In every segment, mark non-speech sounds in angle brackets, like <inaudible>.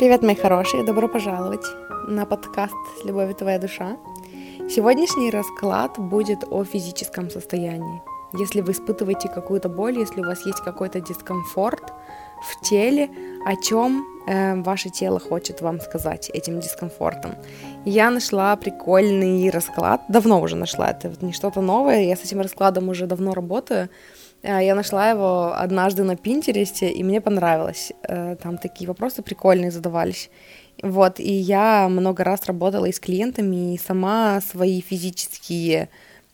Привет, мои хорошие, добро пожаловать на подкаст «С любовью твоя душа». Сегодняшний расклад будет о физическом состоянии. Если вы испытываете какую-то боль, если у вас есть какой-то дискомфорт в теле, о чем э, ваше тело хочет вам сказать этим дискомфортом. Я нашла прикольный расклад, давно уже нашла, это не что-то новое, я с этим раскладом уже давно работаю, Э, я нашла его однажды на Пинтересте, и мне понравилось. Э, там такие вопросы прикольные задавались. Вот, и я много раз работала и с клиентами, и сама свои физические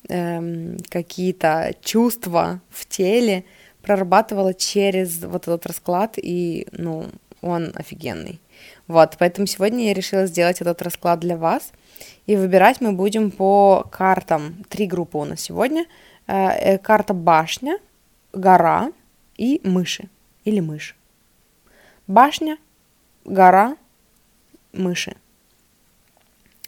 эм, какие-то чувства в теле прорабатывала через вот этот расклад, и, ну, он офигенный. Вот, поэтому сегодня я решила сделать этот расклад для вас, и выбирать мы будем по картам. Три группы у нас сегодня. Э, карта башня, гора и мыши или мышь. Башня, гора, мыши.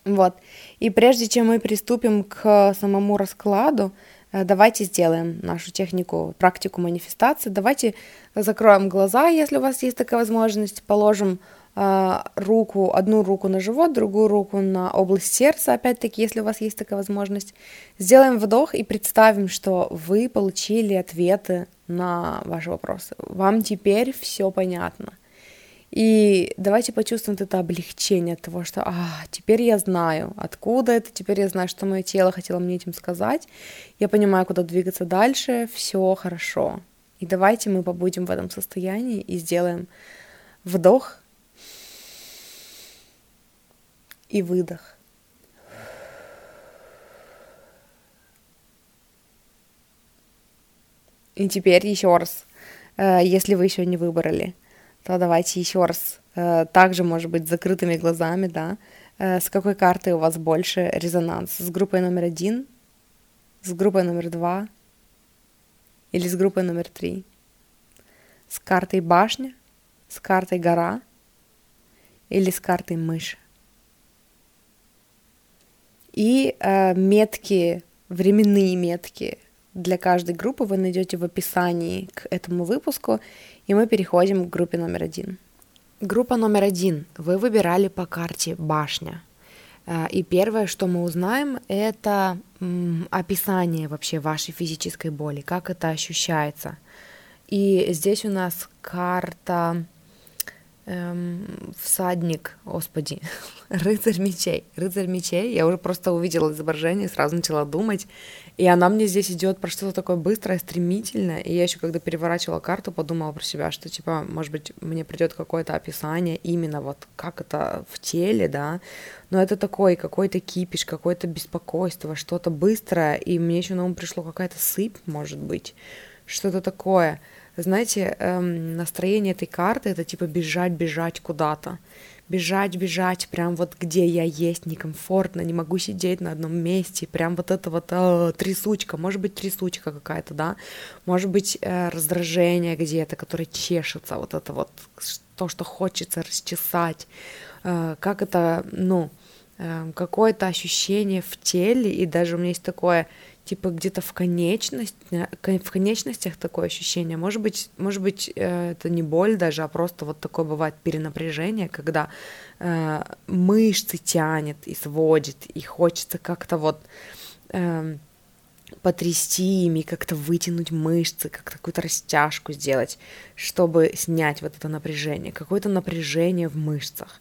Вот. И прежде чем мы приступим к самому раскладу, э, давайте сделаем нашу технику, практику манифестации. Давайте закроем глаза, если у вас есть такая возможность, положим э, руку, одну руку на живот, другую руку на область сердца, опять-таки, если у вас есть такая возможность. Сделаем вдох и представим, что вы получили ответы на ваши вопросы. Вам теперь все понятно. И давайте почувствуем это облегчение от того, что а, теперь я знаю, откуда это, теперь я знаю, что мое тело хотело мне этим сказать, я понимаю, куда двигаться дальше, все хорошо. И давайте мы побудем в этом состоянии и сделаем вдох и выдох. И теперь еще раз, э, если вы еще не выбрали, то давайте еще раз, э, также, может быть, закрытыми глазами, да, э, с какой картой у вас больше резонанс, с группой номер один, с группой номер два? Или с группой номер три, с картой башня, с картой гора? Или с картой мышь. И э, метки, временные метки для каждой группы вы найдете в описании к этому выпуску, и мы переходим к группе номер один. Группа номер один. Вы выбирали по карте башня. Э, и первое, что мы узнаем, это описание вообще вашей физической боли, как это ощущается. И здесь у нас карта эм, всадник, господи, <laughs> рыцарь мечей, рыцарь мечей, я уже просто увидела изображение, сразу начала думать, и она мне здесь идет про что-то такое быстрое, стремительное, и я еще когда переворачивала карту, подумала про себя, что типа, может быть, мне придет какое-то описание именно вот как это в теле, да, но это такой какой-то кипиш, какое-то беспокойство, что-то быстрое, и мне еще на ум пришло какая-то сыпь, может быть, что-то такое, знаете, эм, настроение этой карты это типа бежать, бежать куда-то. Бежать, бежать, прям вот где я есть, некомфортно, не могу сидеть на одном месте, прям вот это вот э, трясучка, может быть трясучка какая-то, да, может быть э, раздражение где-то, которое чешется, вот это вот то, что хочется расчесать, э, как это, ну, э, какое-то ощущение в теле, и даже у меня есть такое типа где-то в конечность, э, в конечностях такое ощущение. Может быть, может быть, э, это не боль даже, а просто вот такое бывает перенапряжение, когда э, мышцы тянет и сводит, и хочется как-то вот э, потрясти ими, как-то вытянуть мышцы, как-то какую-то растяжку сделать, чтобы снять вот это напряжение, какое-то напряжение в мышцах.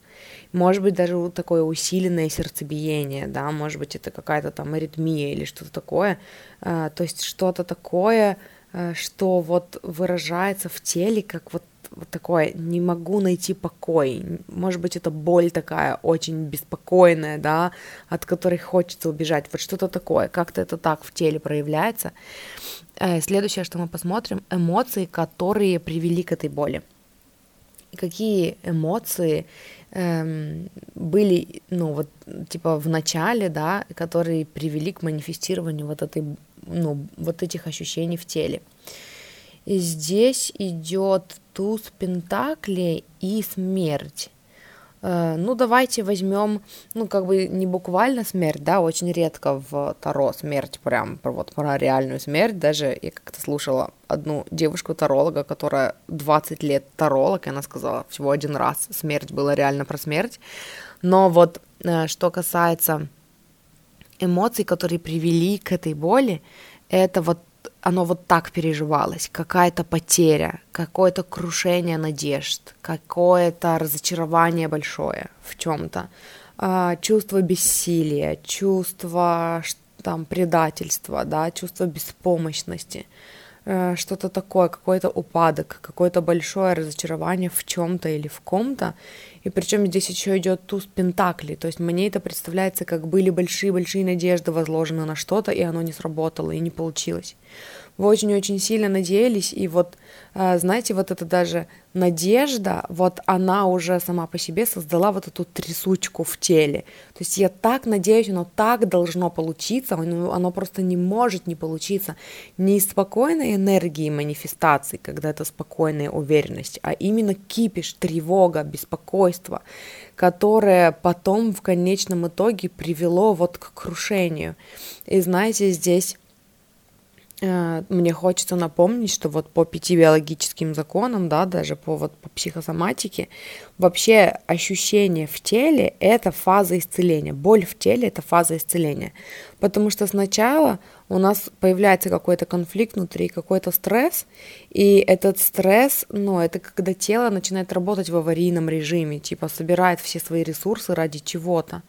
Может быть, даже вот такое усиленное сердцебиение, да, может быть, это какая-то там аритмия или что-то такое. А, то есть что-то такое, а, что вот выражается в теле, как вот вот такое, не могу найти покой. Может быть, это боль такая очень беспокойная, да, от которой хочется убежать. Вот что-то такое, как-то это так в теле проявляется. Э, следующее, что мы посмотрим, эмоции, которые привели к этой боли. Какие эмоции эм, были, ну, вот, типа, в начале, да, которые привели к манифестированию вот этой, ну, вот этих ощущений в теле. И здесь идет туз пентаклей и смерть. Э, ну, давайте возьмем, ну, как бы не буквально смерть, да, очень редко в Таро смерть, прям вот про реальную смерть, даже я как-то слушала одну девушку-таролога, которая 20 лет таролог, и она сказала, всего один раз смерть была реально про смерть, но вот э, что касается эмоций, которые привели к этой боли, это вот оно вот так переживалось, какая-то потеря, какое-то крушение надежд, какое-то разочарование большое в чем-то, а, чувство бессилия, чувство там предательства, да, чувство беспомощности, э, что-то такое, какой-то упадок, какое-то большое разочарование в чем-то или в ком-то, и причем здесь еще идет туз пентаклей, то есть мне это представляется, как были большие-большие надежды возложены на что-то, и оно не сработало, и не получилось вы очень-очень сильно надеялись, и вот, а, знаете, вот это даже надежда, вот она уже сама по себе создала вот эту трясучку в теле. То есть я так надеюсь, оно так должно получиться, оно, оно просто не может не получиться. Не из спокойной энергии манифестации, когда это спокойная уверенность, а именно кипиш, тревога, беспокойство, которое потом в конечном итоге привело вот к крушению. И знаете, здесь мне хочется напомнить, что вот по пяти биологическим законам, да, даже по, вот, по психосоматике, вообще ощущение в теле – это фаза исцеления. Боль в теле – это фаза исцеления. Потому что сначала у нас появляется какой-то конфликт внутри, какой-то стресс, и этот стресс, ну, это когда тело начинает работать в аварийном режиме, типа собирает все свои ресурсы ради чего-то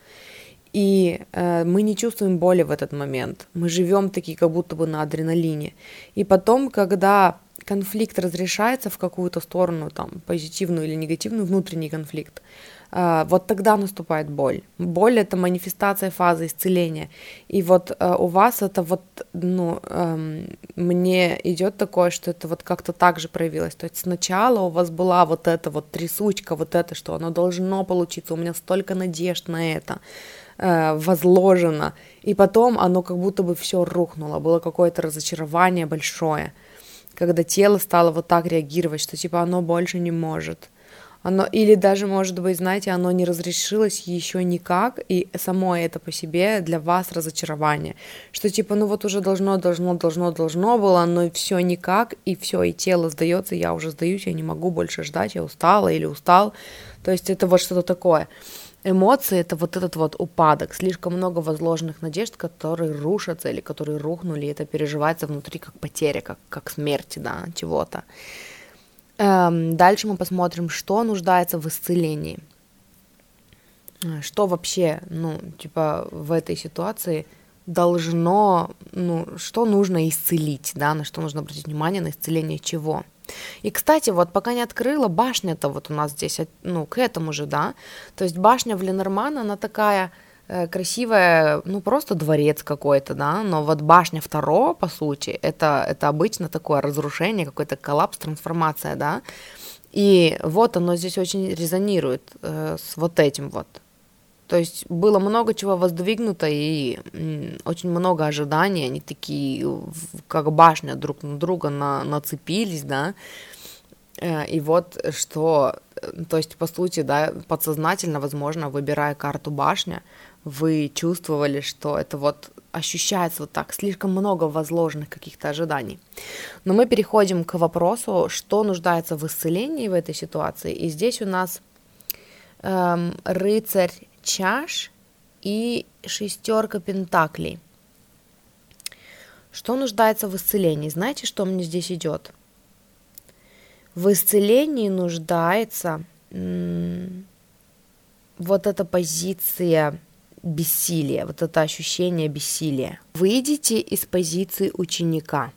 и э, мы не чувствуем боли в этот момент. Мы живем такие, как будто бы на адреналине. И потом, когда конфликт разрешается в какую-то сторону, там, позитивную или негативную, внутренний конфликт, э, вот тогда наступает боль. Боль это манифестация фазы исцеления. И вот э, у вас это вот, ну, э, мне идет такое, что это вот как-то так же проявилось. То есть сначала у вас была вот эта вот трясучка, вот это, что оно должно получиться, у меня столько надежд на это э, возложено, и потом оно как будто бы все рухнуло, было какое-то разочарование большое, когда тело стало вот так реагировать, что типа оно больше не может. Оно, или даже, может быть, знаете, оно не разрешилось еще никак, и само это по себе для вас разочарование, что типа, ну вот уже должно, должно, должно, должно было, но все никак, и все, и тело сдается, я уже сдаюсь, я не могу больше ждать, я устала или устал, то есть это вот что-то такое эмоции это вот этот вот упадок, слишком много возложенных надежд, которые рушатся или которые рухнули, это переживается внутри как потеря, как, как смерть, да, чего-то. Эм, дальше мы посмотрим, что нуждается в исцелении. Э, что вообще, ну, типа, в этой ситуации должно, ну, что нужно исцелить, да, на что нужно обратить внимание, на исцеление чего – и, кстати, вот пока не открыла, башня-то вот у нас здесь, ну, к этому же, да, то есть башня в Ленорман, она такая э, красивая, ну, просто дворец какой-то, да, но вот башня второго, по сути, это, это обычно такое разрушение, какой-то коллапс, трансформация, да, и вот оно здесь очень резонирует э, с вот этим вот, то есть было много чего воздвигнуто и очень много ожиданий, они такие, как башня друг на друга на, нацепились, да, э, и вот что, то есть, по сути, да, подсознательно, возможно, выбирая карту башня, вы чувствовали, что это вот ощущается вот так, слишком много возложенных каких-то ожиданий. Но мы переходим к вопросу, что нуждается в исцелении в этой ситуации. И здесь у нас эм, рыцарь чаш и шестерка пентаклей. Что нуждается в исцелении? Знаете, что мне здесь идет? В исцелении нуждается вот эта позиция бессилия, вот это ощущение бессилия. Выйдите из позиции ученика,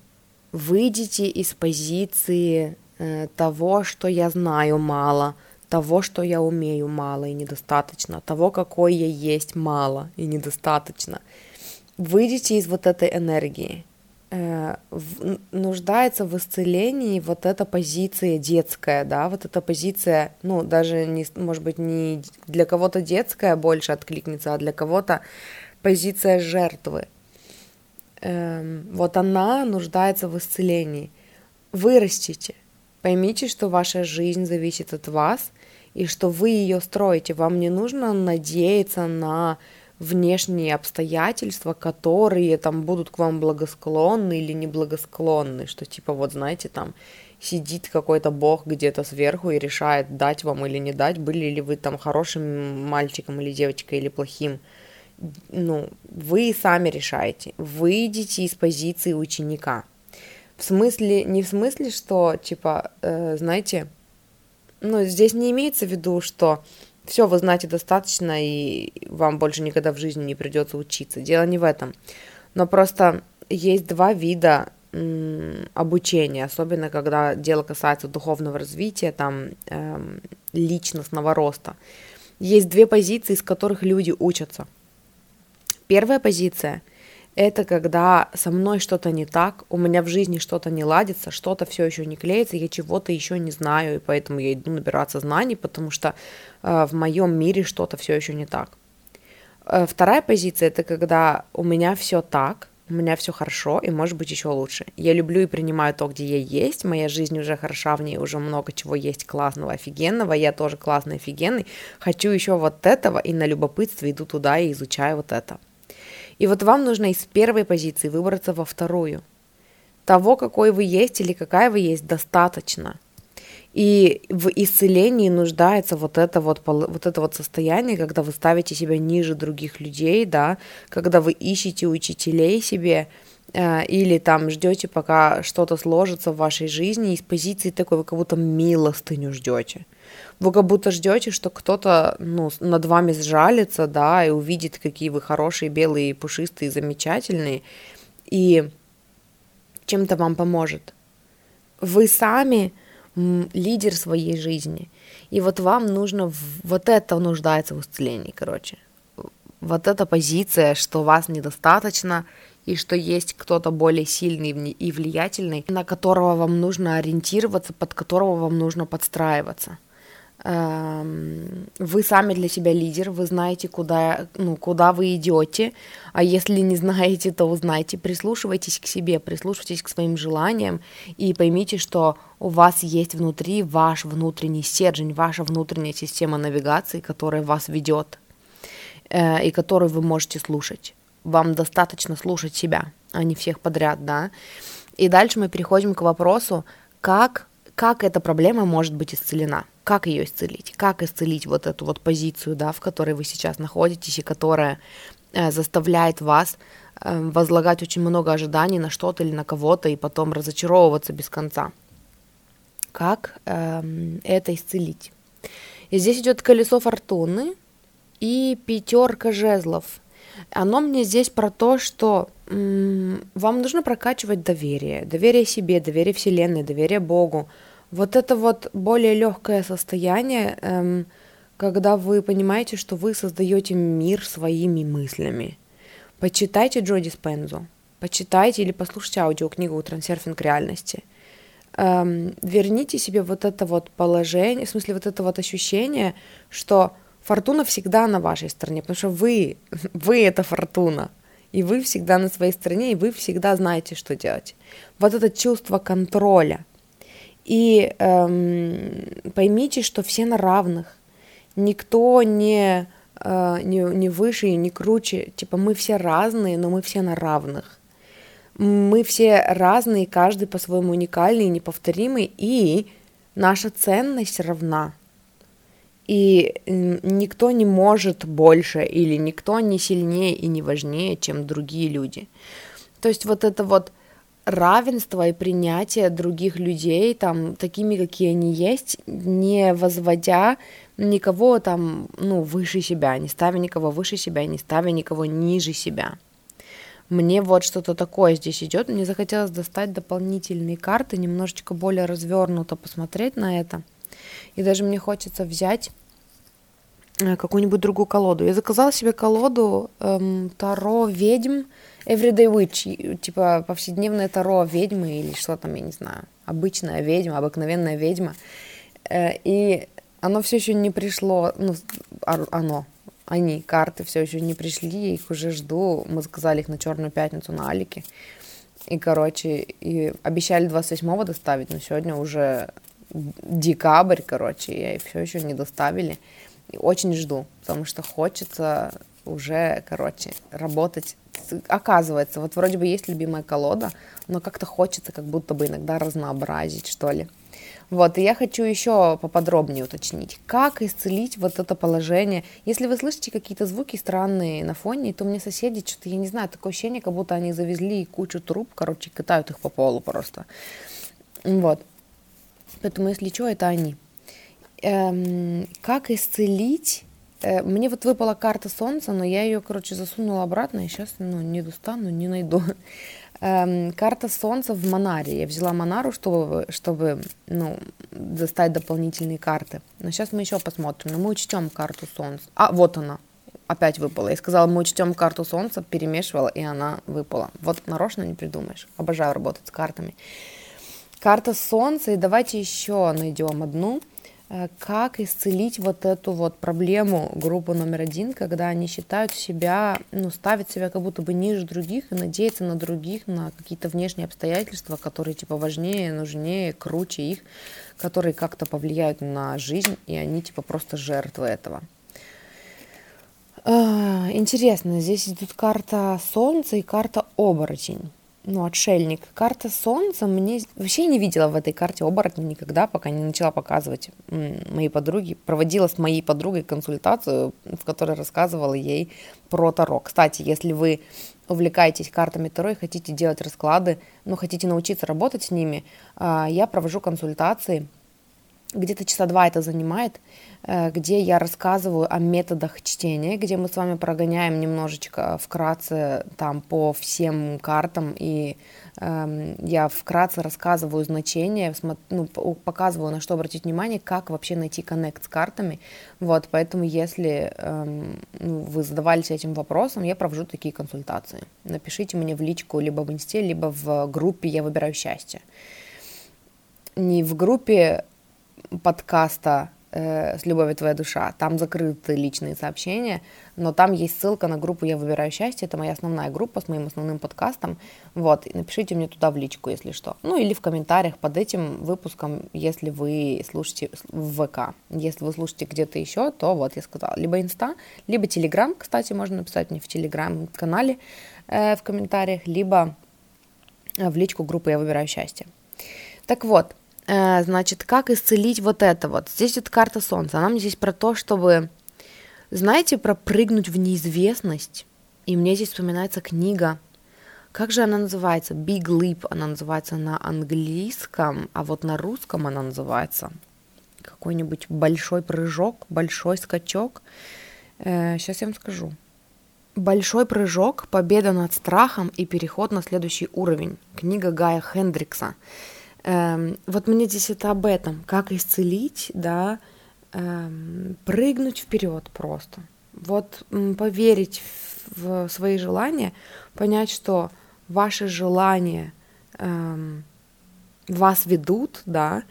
выйдите из позиции э, того, что я знаю мало, того, что я умею, мало и недостаточно, того, какой я есть, мало и недостаточно. Выйдите из вот этой энергии. Э, нуждается в исцелении вот эта позиция детская, да, вот эта позиция, ну, даже, не, может быть, не для кого-то детская больше откликнется, а для кого-то позиция жертвы. Эм, вот она нуждается в исцелении. Вырастите, поймите, что ваша жизнь зависит от вас – и что вы ее строите. Вам не нужно надеяться на внешние обстоятельства, которые там будут к вам благосклонны или неблагосклонны, что типа вот знаете там сидит какой-то бог где-то сверху и решает, дать вам или не дать, были ли вы там хорошим мальчиком или девочкой или плохим. Ну, вы сами решаете. Выйдите из позиции ученика. В смысле, не в смысле, что, типа, э, знаете, ну, здесь не имеется в виду, что все, вы знаете достаточно, и вам больше никогда в жизни не придется учиться. Дело не в этом. Но просто есть два вида обучения, особенно когда дело касается духовного развития, там, эм, личностного роста. Есть две позиции, из которых люди учатся. Первая позиция – это когда со мной что-то не так, у меня в жизни что-то не ладится, что-то все еще не клеится, я чего-то еще не знаю, и поэтому я иду набираться знаний, потому что э, в моем мире что-то все еще не так. Э, вторая позиция – это когда у меня все так, у меня все хорошо и может быть еще лучше. Я люблю и принимаю то, где я есть, моя жизнь уже хороша, в ней уже много чего есть классного, офигенного, я тоже классный, офигенный, хочу еще вот этого, и на любопытстве иду туда и изучаю вот это. И вот вам нужно из первой позиции выбраться во вторую. Того, какой вы есть или какая вы есть, достаточно – и в исцелении нуждается вот это вот, вот это вот состояние, когда вы ставите себя ниже других людей, да, когда вы ищете учителей себе, э, или там ждете, пока что-то сложится в вашей жизни, из позиции такой вы как будто милостыню ждете. Вы как будто ждете, что кто-то ну, над вами сжалится, да, и увидит, какие вы хорошие, белые, пушистые, замечательные, и чем-то вам поможет. Вы сами лидер своей жизни. И вот вам нужно, вот это нуждается в исцелении, короче. Вот эта позиция, что вас недостаточно, и что есть кто-то более сильный и влиятельный, на которого вам нужно ориентироваться, под которого вам нужно подстраиваться. Эм, вы сами для себя лидер, вы знаете, куда, ну, куда вы идете, а если не знаете, то узнайте, прислушивайтесь к себе, прислушивайтесь к своим желаниям и поймите, что у вас есть внутри ваш внутренний стержень, ваша внутренняя система навигации, которая вас ведет э, и которую вы можете слушать. Вам достаточно слушать себя, а не всех подряд, да. И дальше мы переходим к вопросу, как, как эта проблема может быть исцелена как ее исцелить, как исцелить вот эту вот позицию, да, в которой вы сейчас находитесь и которая э, заставляет вас э, возлагать очень много ожиданий на что-то или на кого-то и потом разочаровываться без конца. Как э, это исцелить? И здесь идет колесо фортуны и пятерка жезлов. Оно мне здесь про то, что м- вам нужно прокачивать доверие, доверие себе, доверие Вселенной, доверие Богу, вот это вот более легкое состояние, эм, когда вы понимаете, что вы создаете мир своими мыслями. Почитайте Джо Диспензу, почитайте или послушайте аудиокнигу «Трансерфинг реальности». Эм, верните себе вот это вот положение, в смысле вот это вот ощущение, что фортуна всегда на вашей стороне, потому что вы, <laughs> вы это фортуна, и вы всегда на своей стороне, и вы всегда знаете, что делать. Вот это чувство контроля – и эм, поймите, что все на равных. Никто не, э, не, не выше и не круче. Типа мы все разные, но мы все на равных. Мы все разные, каждый по-своему уникальный и неповторимый, и наша ценность равна. И никто не может больше, или никто не сильнее и не важнее, чем другие люди. То есть вот это вот равенство и принятие других людей там такими, какие они есть, не возводя никого там, ну, выше себя, не ставя никого выше себя, не ставя никого ниже себя. Мне вот что-то такое здесь идет. Мне захотелось достать дополнительные карты, немножечко более развернуто посмотреть на это. И даже мне хочется взять э, какую-нибудь другую колоду. Я заказала себе колоду эм, Таро ведьм Everyday Witch, типа повседневное таро ведьмы или что там, я не знаю, обычная ведьма, обыкновенная ведьма. Э, и оно все еще не пришло, ну, оно, они, карты все еще не пришли, я их уже жду. Мы заказали их на Черную пятницу на Алике. И, короче, и обещали 28-го доставить, но сегодня уже декабрь, короче, и все еще не доставили. И очень жду, потому что хочется уже, короче, работать. Оказывается, вот вроде бы есть любимая колода, но как-то хочется как будто бы иногда разнообразить, что ли. Вот, и я хочу еще поподробнее уточнить, как исцелить вот это положение. Если вы слышите какие-то звуки странные на фоне, то мне соседи что-то, я не знаю, такое ощущение, как будто они завезли кучу труб, короче, катают их по полу просто. Вот. Поэтому, если что, это они. Эм, как исцелить? Э, мне вот выпала карта Солнца, но я ее, короче, засунула обратно, и сейчас ну, не достану, не найду. Эм, карта Солнца в Монаре. Я взяла Монару, чтобы, чтобы ну, достать дополнительные карты. Но сейчас мы еще посмотрим. Но мы учтем карту Солнца. А, вот она. Опять выпала. Я сказала, мы учтем карту Солнца, перемешивала, и она выпала. Вот нарочно не придумаешь. Обожаю работать с картами. Карта Солнца. И давайте еще найдем одну. Э, как исцелить вот эту вот проблему группы номер один, когда они считают себя, ну, ставят себя как будто бы ниже других и надеются на других, на какие-то внешние обстоятельства, которые типа важнее, нужнее, круче их, которые как-то повлияют на жизнь, и они типа просто жертвы этого. А, интересно, здесь идут карта Солнца и карта Оборотень ну, отшельник. Карта Солнца мне вообще не видела в этой карте оборотня никогда, пока не начала показывать моей подруге. Проводила с моей подругой консультацию, в которой рассказывала ей про Таро. Кстати, если вы увлекаетесь картами Таро и хотите делать расклады, ну, хотите научиться работать с ними, а, я провожу консультации где-то часа два это занимает, э, где я рассказываю о методах чтения, где мы с вами прогоняем немножечко вкратце там по всем картам, и э, я вкратце рассказываю значения, ну, показываю, на что обратить внимание, как вообще найти коннект с картами. Вот, поэтому если э, вы задавались этим вопросом, я провожу такие консультации. Напишите мне в личку либо в инсте, либо в группе «Я выбираю счастье». Не в группе подкаста э, «С любовью твоя душа». Там закрыты личные сообщения, но там есть ссылка на группу «Я выбираю счастье». Это моя основная группа с моим основным подкастом. Вот, и напишите мне туда в личку, если что. Ну, или в комментариях под этим выпуском, если вы слушаете в ВК. Если вы слушаете где-то еще, то вот я сказала, либо Инста, либо Телеграм, кстати, можно написать мне в Телеграм-канале э, в комментариях, либо в личку группы «Я выбираю счастье». Так вот, Э, значит, как исцелить вот это вот. Здесь вот карта Солнца. Она мне здесь про то, чтобы, знаете, пропрыгнуть в неизвестность. И мне здесь вспоминается книга. Как же она называется? Big Leap она называется на английском, а вот на русском она называется какой-нибудь большой прыжок, большой скачок. Э, сейчас я вам скажу. Большой прыжок, победа над страхом и переход на следующий уровень. Книга Гая Хендрикса. Эм, вот мне здесь это об этом, как исцелить, да, эм, прыгнуть вперед просто. Вот поверить в, в свои желания, понять, что ваши желания эм, вас ведут, да,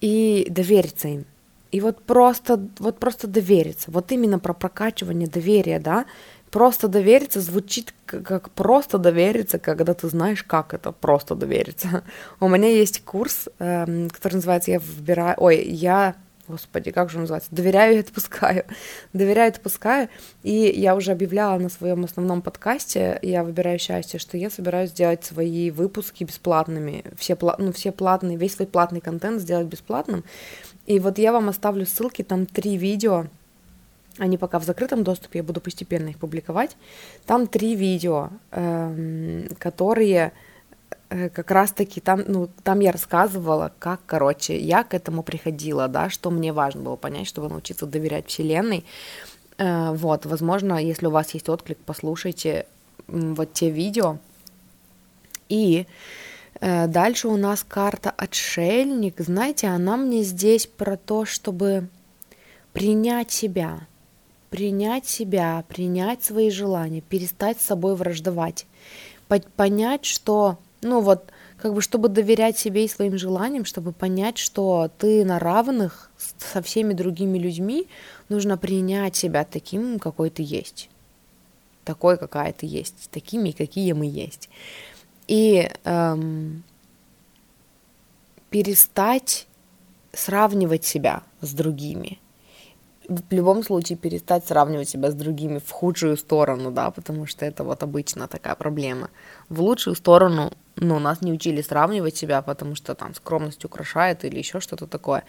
и довериться им. И вот просто, вот просто довериться. Вот именно про прокачивание доверия, да, Просто довериться звучит как просто довериться, когда ты знаешь, как это просто довериться. У меня есть курс, эм, который называется «Я выбираю...» Ой, я... Господи, как же он называется? «Доверяю и отпускаю». <laughs> «Доверяю и отпускаю». И я уже объявляла на своем основном подкасте «Я выбираю счастье», что я собираюсь сделать свои выпуски бесплатными. Все, ну, все платные, весь свой платный контент сделать бесплатным. И вот я вам оставлю ссылки, там три видео, они пока в закрытом доступе, я буду постепенно их публиковать. Там три видео, эм, которые э, как раз-таки там, ну, там я рассказывала, как, короче, я к этому приходила, да, что мне важно было понять, чтобы научиться доверять Вселенной. Э, вот, возможно, если у вас есть отклик, послушайте вот те видео. И э, дальше у нас карта отшельник. Знаете, она мне здесь про то, чтобы принять себя, принять себя, принять свои желания, перестать с собой враждовать, понять, что, ну вот, как бы, чтобы доверять себе и своим желаниям, чтобы понять, что ты на равных со всеми другими людьми, нужно принять себя таким, какой ты есть. Такой, какая ты есть. Такими, какие мы есть. И эм, перестать сравнивать себя с другими. В любом случае перестать сравнивать себя с другими в худшую сторону, да, потому что это вот обычно такая проблема. В лучшую сторону, ну, нас не учили сравнивать себя, потому что там скромность украшает или еще что-то такое.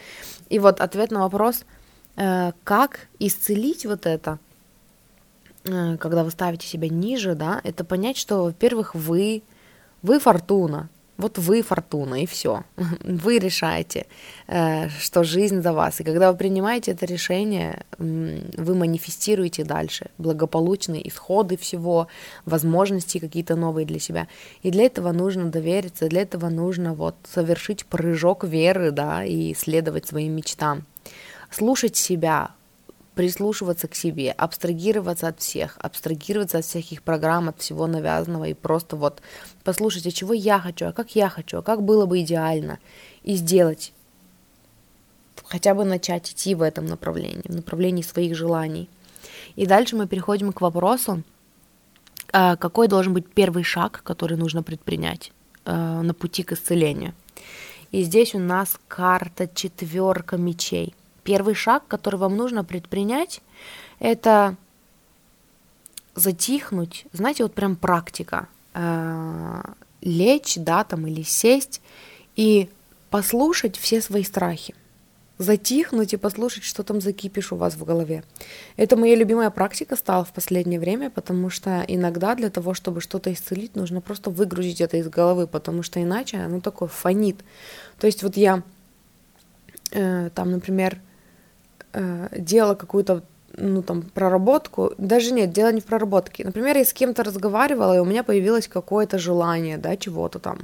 И вот ответ на вопрос, э, как исцелить вот это, э, когда вы ставите себя ниже, да, это понять, что, во-первых, вы, вы фортуна, вот вы фортуна, и все. <laughs> Вы решаете, э, что жизнь за вас. И когда вы принимаете это решение, вы манифестируете дальше благополучные исходы всего, возможности какие-то новые для себя. И для этого нужно довериться, для этого нужно вот совершить прыжок веры, да, и следовать своим мечтам. Слушать себя, прислушиваться к себе, абстрагироваться от всех, абстрагироваться от всяких программ, от всего навязанного и просто вот послушать, а чего я хочу, а как я хочу, а как было бы идеально, и сделать, хотя бы начать идти в этом направлении, в направлении своих желаний. И дальше мы переходим к вопросу, а, какой должен быть первый шаг, который нужно предпринять а, на пути к исцелению. И здесь у нас карта четверка мечей – Первый шаг, который вам нужно предпринять, это затихнуть, знаете, вот прям практика, э, лечь, да, там, или сесть и послушать все свои страхи, затихнуть и послушать, что там закипишь у вас в голове. Это моя любимая практика стала в последнее время, потому что иногда для того, чтобы что-то исцелить, нужно просто выгрузить это из головы, потому что иначе оно такое фонит. То есть вот я э, там, например, э, делала какую-то ну, там, проработку, даже нет, дело не в проработке. Например, я с кем-то разговаривала, и у меня появилось какое-то желание, да, чего-то там.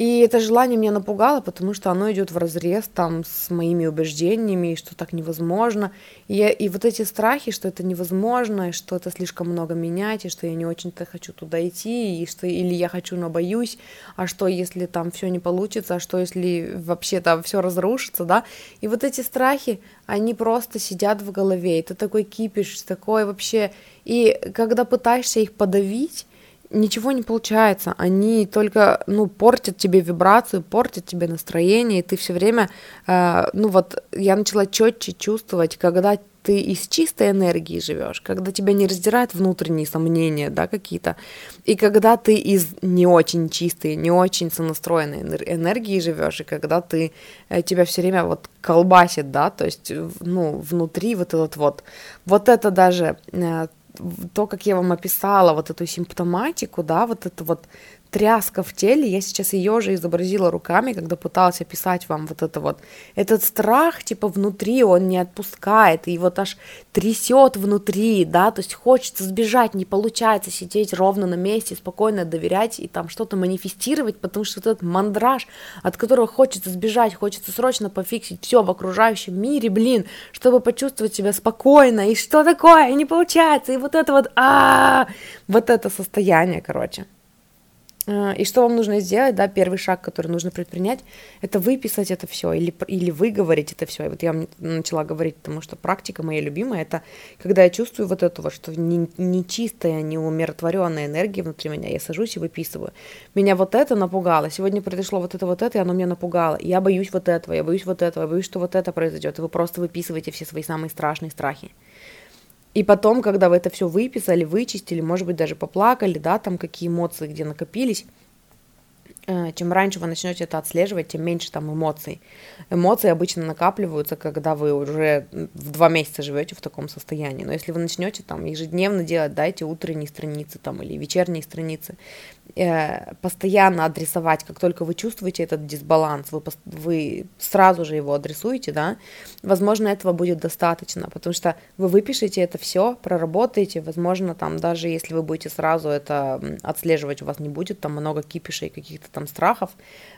И это желание меня напугало, потому что оно идет в разрез там с моими убеждениями, что так невозможно. И, я, и вот эти страхи, что это невозможно, и что это слишком много менять, и что я не очень-то хочу туда идти, и что или я хочу, но боюсь, а что если там все не получится, а что если вообще там все разрушится, да? И вот эти страхи, они просто сидят в голове, это такой кипиш, такой вообще... И когда пытаешься их подавить, ничего не получается. Они только, ну, портят тебе вибрацию, портят тебе настроение, и ты все время, э, ну вот, я начала четче чувствовать, когда ты из чистой энергии живешь, когда тебя не раздирают внутренние сомнения, да, какие-то, и когда ты из не очень чистой, не очень сонастроенной энергии живешь, и когда ты э, тебя все время вот колбасит, да, то есть, ну, внутри вот этот вот, вот это даже э, то, как я вам описала вот эту симптоматику, да, вот это вот тряска в теле, я сейчас ее же изобразила руками, когда пыталась описать вам вот это вот, этот страх, типа, внутри, он не отпускает, и вот аж трясет внутри, да, то есть хочется сбежать, не получается сидеть ровно на месте, спокойно доверять и там что-то манифестировать, потому что этот мандраж, от которого хочется сбежать, хочется срочно пофиксить все в окружающем мире, блин, чтобы почувствовать себя спокойно, и что такое, и не получается, и вот это вот, а вот это состояние, короче. А, и что вам нужно сделать, да, первый шаг, который нужно предпринять, это выписать это все или, или выговорить это все. И вот я начала говорить, потому что практика моя любимая, это когда я чувствую вот это вот, что не, не чистая, не умиротворенная энергия внутри меня, я сажусь и выписываю. Меня вот это напугало, сегодня произошло вот это, вот это, и оно меня напугало. Я боюсь вот этого, я боюсь вот этого, я боюсь, что вот это произойдет. И вы просто выписываете все свои самые страшные страхи. И потом, когда вы это все выписали, вычистили, может быть, даже поплакали, да, там какие эмоции где накопились, чем раньше вы начнете это отслеживать, тем меньше там эмоций. Эмоции обычно накапливаются, когда вы уже в два месяца живете в таком состоянии. Но если вы начнете там ежедневно делать, дайте утренние страницы там или вечерние страницы, э, постоянно адресовать, как только вы чувствуете этот дисбаланс, вы, вы сразу же его адресуете, да, возможно, этого будет достаточно, потому что вы выпишете это все, проработаете, возможно, там даже если вы будете сразу это отслеживать, у вас не будет там много кипишей каких-то там страхов,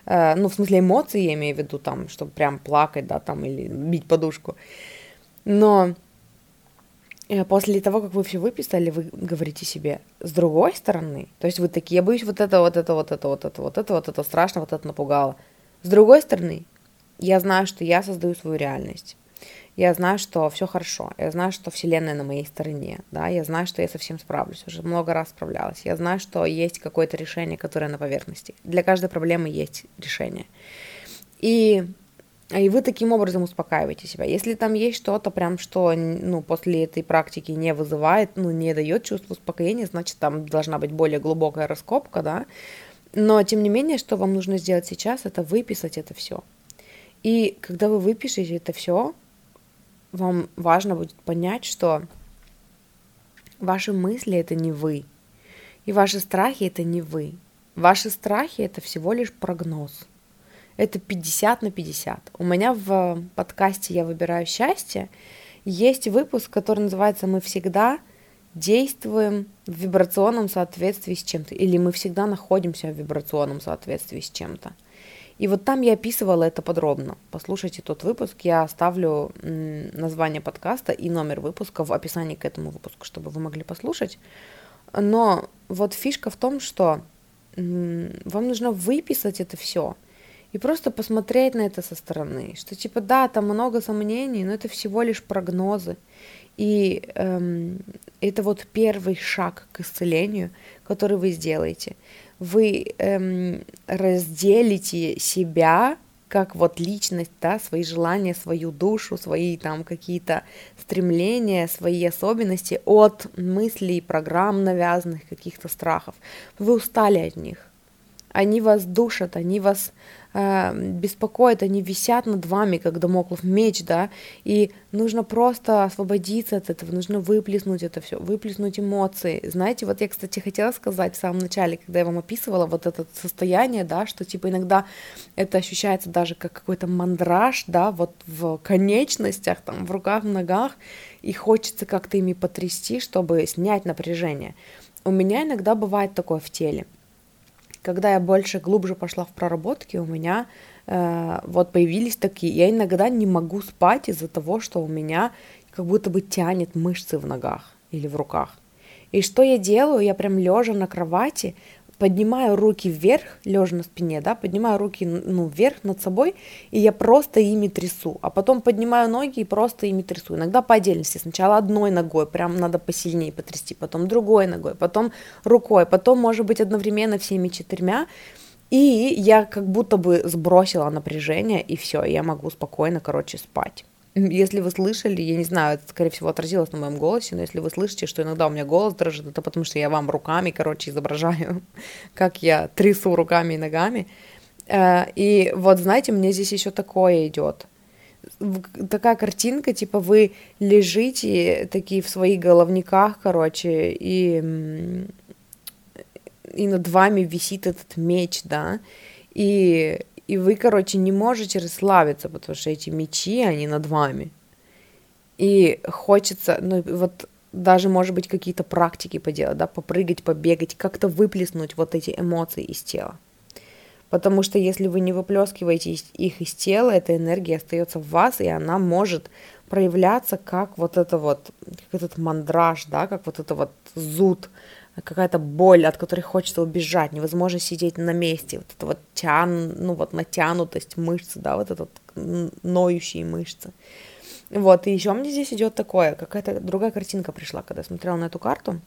э, ну, в смысле эмоций я имею в виду, там, чтобы прям плакать, да, там, или бить подушку, но э, после того, как вы все выписали, вы говорите себе, с другой стороны, то есть вы такие, я боюсь вот это, вот это, вот это, вот это, вот это, вот это страшно, вот это напугало. С другой стороны, я знаю, что я создаю свою реальность я знаю, что все хорошо, я знаю, что Вселенная на моей стороне, да, я знаю, что я совсем справлюсь, уже много раз справлялась, я знаю, что есть какое-то решение, которое на поверхности. Для каждой проблемы есть решение. И И вы таким образом успокаиваете себя. Если там есть что-то прям, что ну, после этой практики не вызывает, ну, не дает чувство успокоения, значит, там должна быть более глубокая раскопка, да. Но, тем не менее, что вам нужно сделать сейчас, это выписать это все. И когда вы выпишете это все, вам важно будет понять, что ваши мысли это не вы, и ваши страхи это не вы. Ваши страхи это всего лишь прогноз это 50 на 50. У меня в подкасте «Я выбираю счастье» есть выпуск, который называется «Мы всегда действуем в вибрационном соответствии с чем-то» или «Мы всегда находимся в вибрационном соответствии с чем-то». И вот там я описывала это подробно. Послушайте тот выпуск, я оставлю название подкаста и номер выпуска в описании к этому выпуску, чтобы вы могли послушать. Но вот фишка в том, что вам нужно выписать это все – и просто посмотреть на это со стороны, что типа да, там много сомнений, но это всего лишь прогнозы. И эм, это вот первый шаг к исцелению, который вы сделаете. Вы эм, разделите себя как вот личность, да, свои желания, свою душу, свои там какие-то стремления, свои особенности от мыслей, программ навязанных, каких-то страхов. Вы устали от них. Они вас душат, они вас э, беспокоят, они висят над вами, как домоклов меч, да, и нужно просто освободиться от этого, нужно выплеснуть это все, выплеснуть эмоции. Знаете, вот я, кстати, хотела сказать в самом начале, когда я вам описывала вот это состояние, да, что типа иногда это ощущается даже как какой-то мандраж, да, вот в конечностях, там, в руках, в ногах, и хочется как-то ими потрясти, чтобы снять напряжение. У меня иногда бывает такое в теле – когда я больше, глубже пошла в проработки, у меня э, вот появились такие, я иногда не могу спать из-за того, что у меня как будто бы тянет мышцы в ногах или в руках. И что я делаю? Я прям лежа на кровати, поднимаю руки вверх, лежа на спине, да, поднимаю руки ну, вверх над собой, и я просто ими трясу, а потом поднимаю ноги и просто ими трясу. Иногда по отдельности. Сначала одной ногой, прям надо посильнее потрясти, потом другой ногой, потом рукой, потом, может быть, одновременно всеми четырьмя. И я как будто бы сбросила напряжение, и все, я могу спокойно, короче, спать. Если вы слышали, я не знаю, это, скорее всего, отразилось на моем голосе, но если вы слышите, что иногда у меня голос дрожит, это потому что я вам руками, короче, изображаю, <laughs> как я трясу руками и ногами. Э, и вот, знаете, мне здесь еще такое идет. Такая картинка, типа вы лежите такие в своих головниках, короче, и, и над вами висит этот меч, да, и и вы, короче, не можете расслабиться, потому что эти мечи, они над вами. И хочется, ну вот даже, может быть, какие-то практики поделать, да, попрыгать, побегать, как-то выплеснуть вот эти эмоции из тела. Потому что если вы не выплескиваете их из тела, эта энергия остается в вас, и она может проявляться как вот это вот, как этот мандраж, да, как вот это вот зуд, какая-то боль, от которой хочется убежать, невозможно сидеть на месте, вот это вот тян, ну вот натянутость мышцы, да, вот этот ноющие мышцы. Вот, и еще мне здесь идет такое, какая-то другая картинка пришла, когда я смотрела на эту карту,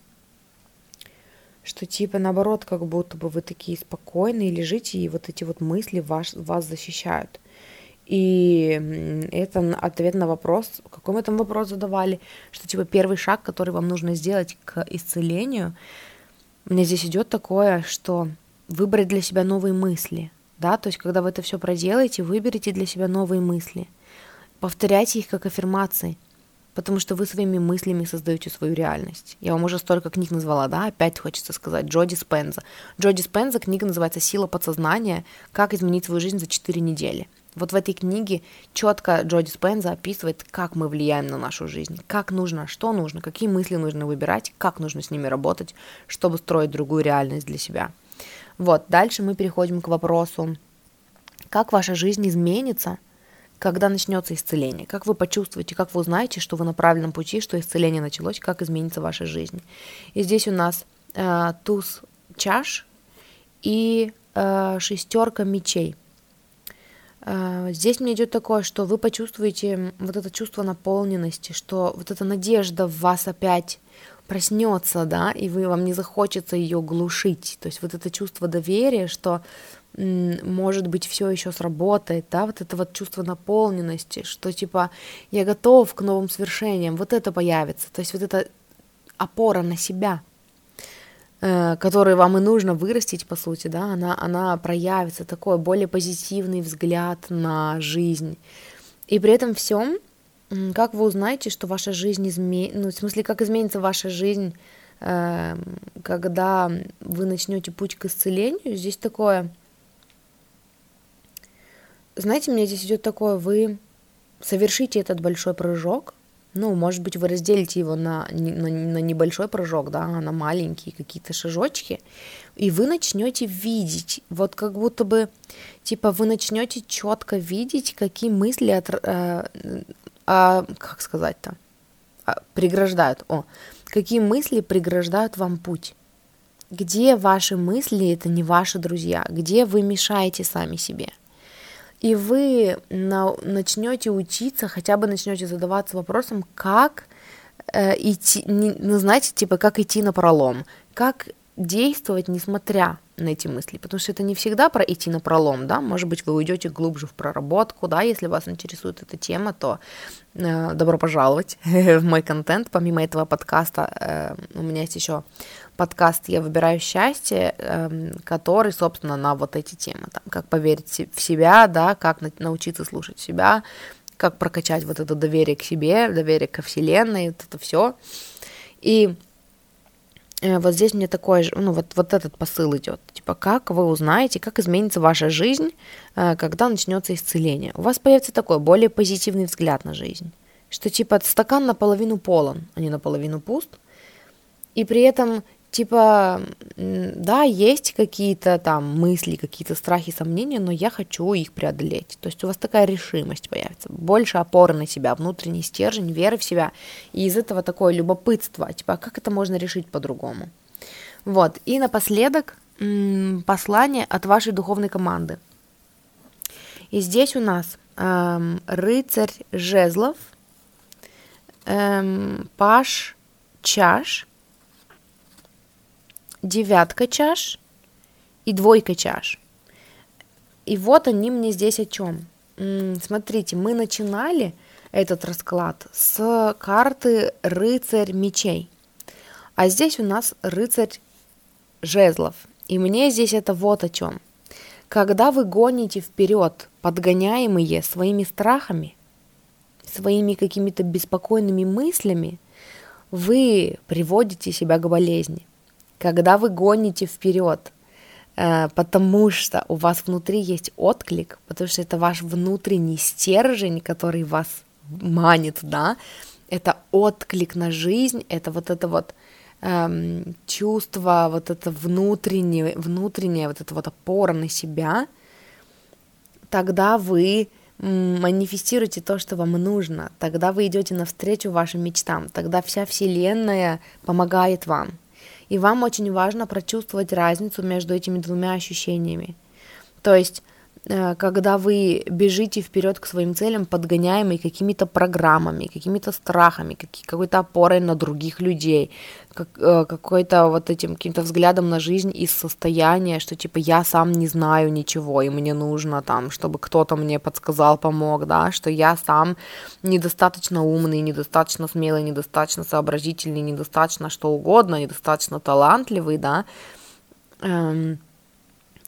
что типа наоборот, как будто бы вы такие спокойные лежите, и вот эти вот мысли вас, вас защищают. И это ответ на вопрос, какой мы там вопрос задавали, что типа первый шаг, который вам нужно сделать к исцелению, мне здесь идет такое, что выбрать для себя новые мысли, да, то есть когда вы это все проделаете, выберите для себя новые мысли, повторяйте их как аффирмации, потому что вы своими мыслями создаете свою реальность. Я вам уже столько книг назвала, да, опять хочется сказать, Джоди Спенза. Джоди Спенза, книга называется «Сила подсознания. Как изменить свою жизнь за 4 недели». Вот в этой книге четко Джоди Спенза описывает, как мы влияем на нашу жизнь, как нужно, что нужно, какие мысли нужно выбирать, как нужно с ними работать, чтобы строить другую реальность для себя. Вот, дальше мы переходим к вопросу, как ваша жизнь изменится, когда начнется исцеление, как вы почувствуете, как вы узнаете, что вы на правильном пути, что исцеление началось, как изменится ваша жизнь. И здесь у нас э, туз чаш и э, шестерка мечей – здесь мне идет такое, что вы почувствуете вот это чувство наполненности, что вот эта надежда в вас опять проснется, да, и вы вам не захочется ее глушить. То есть вот это чувство доверия, что может быть, все еще сработает, да, вот это вот чувство наполненности, что типа я готов к новым свершениям, вот это появится, то есть вот эта опора на себя, э, которую вам и нужно вырастить, по сути, да, она, она проявится, такой более позитивный взгляд на жизнь. И при этом всем, как вы узнаете, что ваша жизнь изменится, ну, в смысле, как изменится ваша жизнь, э, когда вы начнете путь к исцелению, здесь такое – знаете, мне здесь идет такое, вы совершите этот большой прыжок, ну, может быть, вы разделите его на, на, на небольшой прыжок, да, на маленькие какие-то шажочки, и вы начнете видеть, вот как будто бы, типа, вы начнете четко видеть, какие мысли от, э, э, как сказать-то, а, преграждают, о, какие мысли преграждают вам путь. Где ваши мысли, это не ваши друзья, где вы мешаете сами себе – и вы на, начнете учиться, хотя бы начнете задаваться вопросом, как э, идти, ну, знаете, типа, как идти на пролом, как действовать, несмотря на эти мысли, потому что это не всегда про идти на пролом, да, может быть, вы уйдете глубже в проработку, да, если вас интересует эта тема, то э, добро пожаловать <laughs> в мой контент, помимо этого подкаста э, у меня есть еще подкаст «Я выбираю счастье», эм, который, собственно, на вот эти темы, там, как поверить в себя, да, как научиться слушать себя, как прокачать вот это доверие к себе, доверие ко Вселенной, вот это все. И э, вот здесь мне такой же, ну вот, вот этот посыл идет, типа как вы узнаете, как изменится ваша жизнь, э, когда начнется исцеление. У вас появится такой более позитивный взгляд на жизнь, что типа стакан наполовину полон, а не наполовину пуст, и при этом типа, да, есть какие-то там мысли, какие-то страхи, сомнения, но я хочу их преодолеть. То есть у вас такая решимость появится, больше опоры на себя, внутренний стержень, веры в себя. И из этого такое любопытство, типа, а как это можно решить по-другому? Вот, и напоследок послание от вашей духовной команды. И здесь у нас эм, рыцарь жезлов, эм, паш чаш – девятка чаш и двойка чаш. И вот они мне здесь о чем. Смотрите, мы начинали этот расклад с карты рыцарь мечей. А здесь у нас рыцарь жезлов. И мне здесь это вот о чем. Когда вы гоните вперед, подгоняемые своими страхами, своими какими-то беспокойными мыслями, вы приводите себя к болезни когда вы гоните вперед, э, потому что у вас внутри есть отклик, потому что это ваш внутренний стержень, который вас манит, да, это отклик на жизнь, это вот это вот эм, чувство, вот это внутреннее, внутреннее, вот это вот опора на себя, тогда вы манифестируете то, что вам нужно, тогда вы идете навстречу вашим мечтам, тогда вся Вселенная помогает вам. И вам очень важно прочувствовать разницу между этими двумя ощущениями. То есть, когда вы бежите вперед к своим целям, подгоняемые какими-то программами, какими-то страхами, какой-то опорой на других людей, э, какой-то вот этим каким-то взглядом на жизнь из состояния, что типа я сам не знаю ничего, и мне нужно там, чтобы кто-то мне подсказал, помог, да, что я сам недостаточно умный, недостаточно смелый, недостаточно сообразительный, недостаточно что угодно, недостаточно талантливый, да, эм,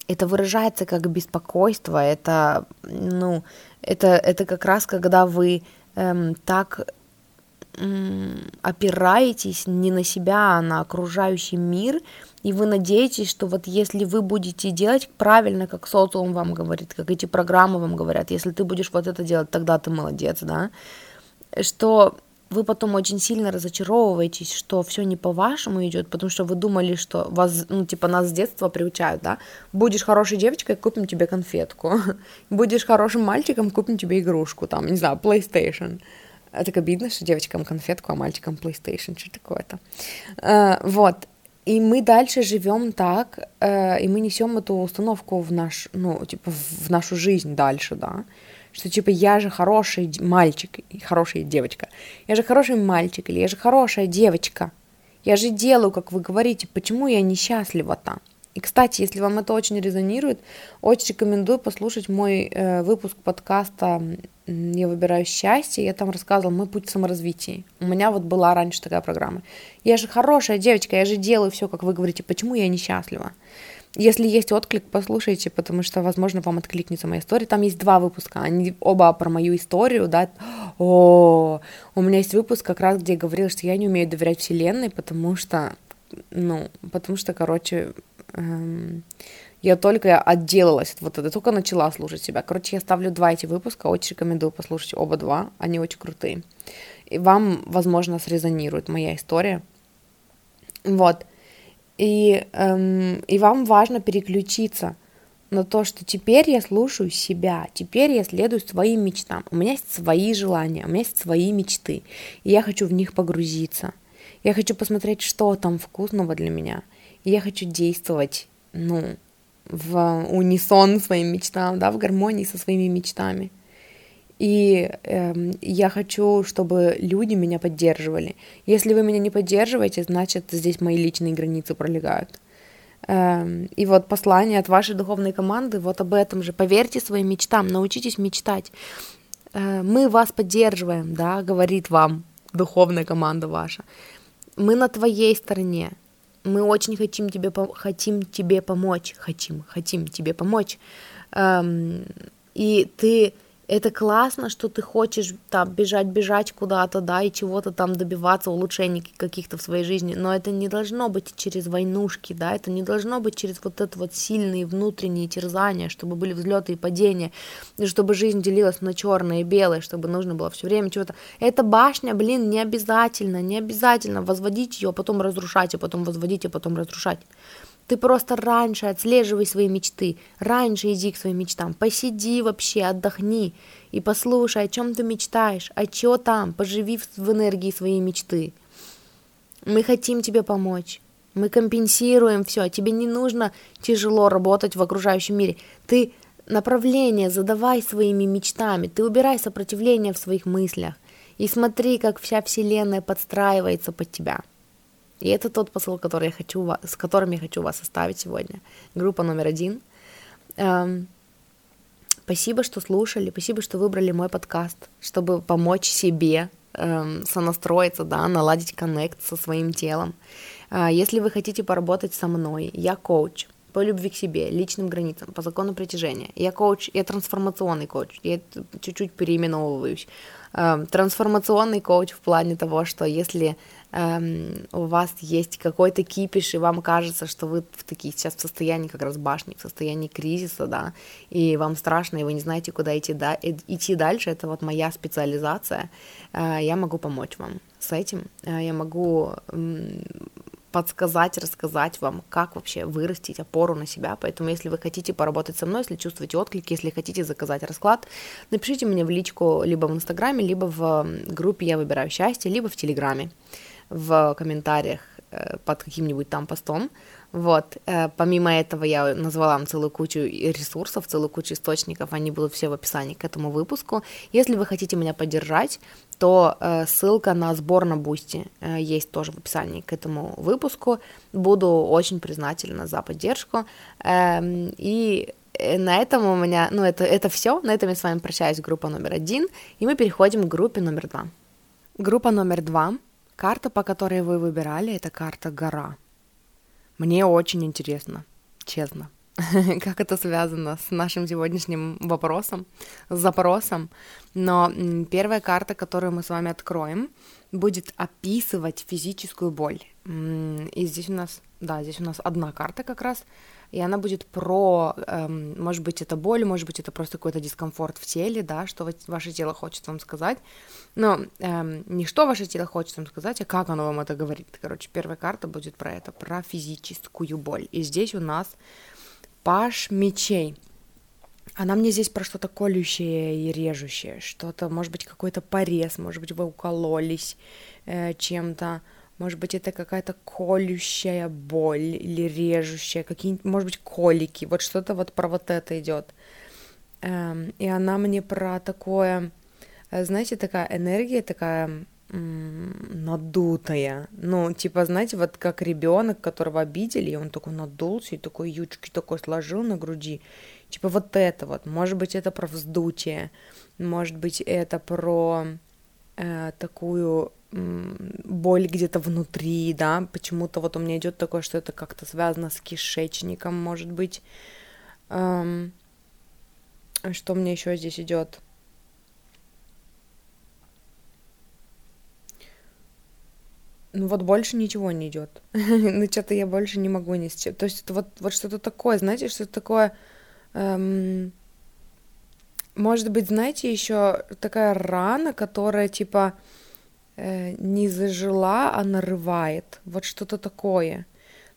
это выражается как беспокойство, это, ну, это, это как раз когда вы эм, так опираетесь не на себя, а на окружающий мир, и вы надеетесь, что вот если вы будете делать правильно, как социум вам говорит, как эти программы вам говорят, если ты будешь вот это делать, тогда ты молодец, да, что вы потом очень сильно разочаровываетесь, что все не по-вашему идет, потому что вы думали, что вас, ну, типа, нас с детства приучают, да, будешь хорошей девочкой, купим тебе конфетку, <laughs> будешь хорошим мальчиком, купим тебе игрушку, там, не знаю, PlayStation, а так обидно, что девочкам конфетку, а мальчикам PlayStation, что такое-то. А, вот. И мы дальше живем так, э, и мы несем эту установку в наш, ну, типа, в нашу жизнь дальше, да. Что типа я же хороший мальчик, хорошая девочка. Я же хороший мальчик, или я же хорошая девочка. Я же делаю, как вы говорите, почему я несчастлива там? И, кстати, если вам это очень резонирует, очень рекомендую послушать мой э, выпуск подкаста «Я выбираю счастье». Я там рассказывала «Мой путь саморазвития». У меня вот была раньше такая программа. Я же хорошая девочка, я же делаю все, как вы говорите. Почему я несчастлива? Если есть отклик, послушайте, потому что, возможно, вам откликнется моя история. Там есть два выпуска, они оба про мою историю, да. О, у меня есть выпуск как раз, где я говорила, что я не умею доверять Вселенной, потому что, ну, потому что, короче, эм, я только отделалась от вот этого, только начала слушать себя. Короче, я ставлю два эти выпуска, очень рекомендую послушать оба два, они очень крутые. И вам, возможно, срезонирует моя история. Вот. И, эм, и вам важно переключиться на то, что теперь я слушаю себя, теперь я следую своим мечтам. У меня есть свои желания, у меня есть свои мечты, и я хочу в них погрузиться. Я хочу посмотреть, что там вкусного для меня. И я хочу действовать, ну, в унисон своим мечтам, да, в гармонии со своими мечтами. И э, я хочу, чтобы люди меня поддерживали. Если вы меня не поддерживаете, значит, здесь мои личные границы пролегают. Э, и вот послание от вашей духовной команды вот об этом же. Поверьте своим мечтам, научитесь мечтать. Э, мы вас поддерживаем, да, говорит вам духовная команда ваша. Мы на твоей стороне. Мы очень хотим тебе, хотим тебе помочь. Хотим, хотим тебе помочь. Эм, и ты это классно, что ты хочешь там бежать, бежать куда-то, да, и чего-то там добиваться, улучшений каких-то в своей жизни, но это не должно быть через войнушки, да, это не должно быть через вот это вот сильные внутренние терзания, чтобы были взлеты и падения, и чтобы жизнь делилась на черное и белое, чтобы нужно было все время чего-то. Эта башня, блин, не обязательно, не обязательно возводить ее, а потом разрушать, а потом возводить, а потом разрушать. Ты просто раньше отслеживай свои мечты, раньше иди к своим мечтам, посиди вообще, отдохни и послушай, о чем ты мечтаешь, а чё там, поживи в энергии своей мечты. Мы хотим тебе помочь, мы компенсируем все, тебе не нужно тяжело работать в окружающем мире, ты направление задавай своими мечтами, ты убирай сопротивление в своих мыслях. И смотри, как вся вселенная подстраивается под тебя. И это тот посыл, который я хочу, с которым я хочу вас оставить сегодня. Группа номер один. Эм, спасибо, что слушали, спасибо, что выбрали мой подкаст, чтобы помочь себе эм, сонастроиться, да, наладить коннект со своим телом. Э, если вы хотите поработать со мной, я коуч по любви к себе, личным границам, по закону притяжения. Я коуч, я трансформационный коуч, я чуть-чуть переименовываюсь. Эм, трансформационный коуч в плане того, что если эм, у вас есть какой-то кипиш, и вам кажется, что вы в такие сейчас в состоянии как раз башни, в состоянии кризиса, да, и вам страшно, и вы не знаете, куда идти, да, идти дальше, это вот моя специализация, э, я могу помочь вам с этим, э, я могу э, подсказать, рассказать вам, как вообще вырастить опору на себя. Поэтому, если вы хотите поработать со мной, если чувствуете отклик, если хотите заказать расклад, напишите мне в личку либо в Инстаграме, либо в группе «Я выбираю счастье», либо в Телеграме в комментариях э, под каким-нибудь там постом. Вот. Э, помимо этого я назвала вам целую кучу ресурсов, целую кучу источников, они будут все в описании к этому выпуску. Если вы хотите меня поддержать, то э, ссылка на сбор на Boosty есть тоже в описании к этому выпуску. Буду очень признательна за поддержку. Эм, и на этом у меня, ну это, это все, на этом я с вами прощаюсь, группа номер один, и мы переходим к группе номер два. Группа номер два Карта, по которой вы выбирали, это карта гора. Мне очень интересно, честно, <laughs> как это связано с нашим сегодняшним вопросом, с запросом. Но первая карта, которую мы с вами откроем, будет описывать физическую боль. И здесь у нас, да, здесь у нас одна карта как раз и она будет про, эм, может быть, это боль, может быть, это просто какой-то дискомфорт в теле, да, что ваше тело хочет вам сказать, но эм, не что ваше тело хочет вам сказать, а как оно вам это говорит. Короче, первая карта будет про это, про физическую боль. И здесь у нас паш мечей. Она мне здесь про что-то колющее и режущее, что-то, может быть, какой-то порез, может быть, вы укололись э, чем-то, может быть, это какая-то колющая боль или режущая, какие-нибудь, может быть, колики. Вот что-то вот про вот это идет. Эм, и она мне про такое, э, знаете, такая энергия, такая надутая. Ну, типа, знаете, вот как ребенок, которого обидели, и он такой надулся, и такой ючки такой сложил на груди. Типа вот это вот. Может быть, это про вздутие. Может быть, это про э, такую боль где-то внутри, да, почему-то вот у меня идет такое, что это как-то связано с кишечником, может быть. Эм, что мне еще здесь идет? ну вот больше ничего не идет. <laughs> ну что-то я больше не могу ни с чем. То есть это вот, вот что-то такое, знаете, что-то такое... Эм... Может быть, знаете, еще такая рана, которая типа не зажила, а нарывает. Вот что-то такое.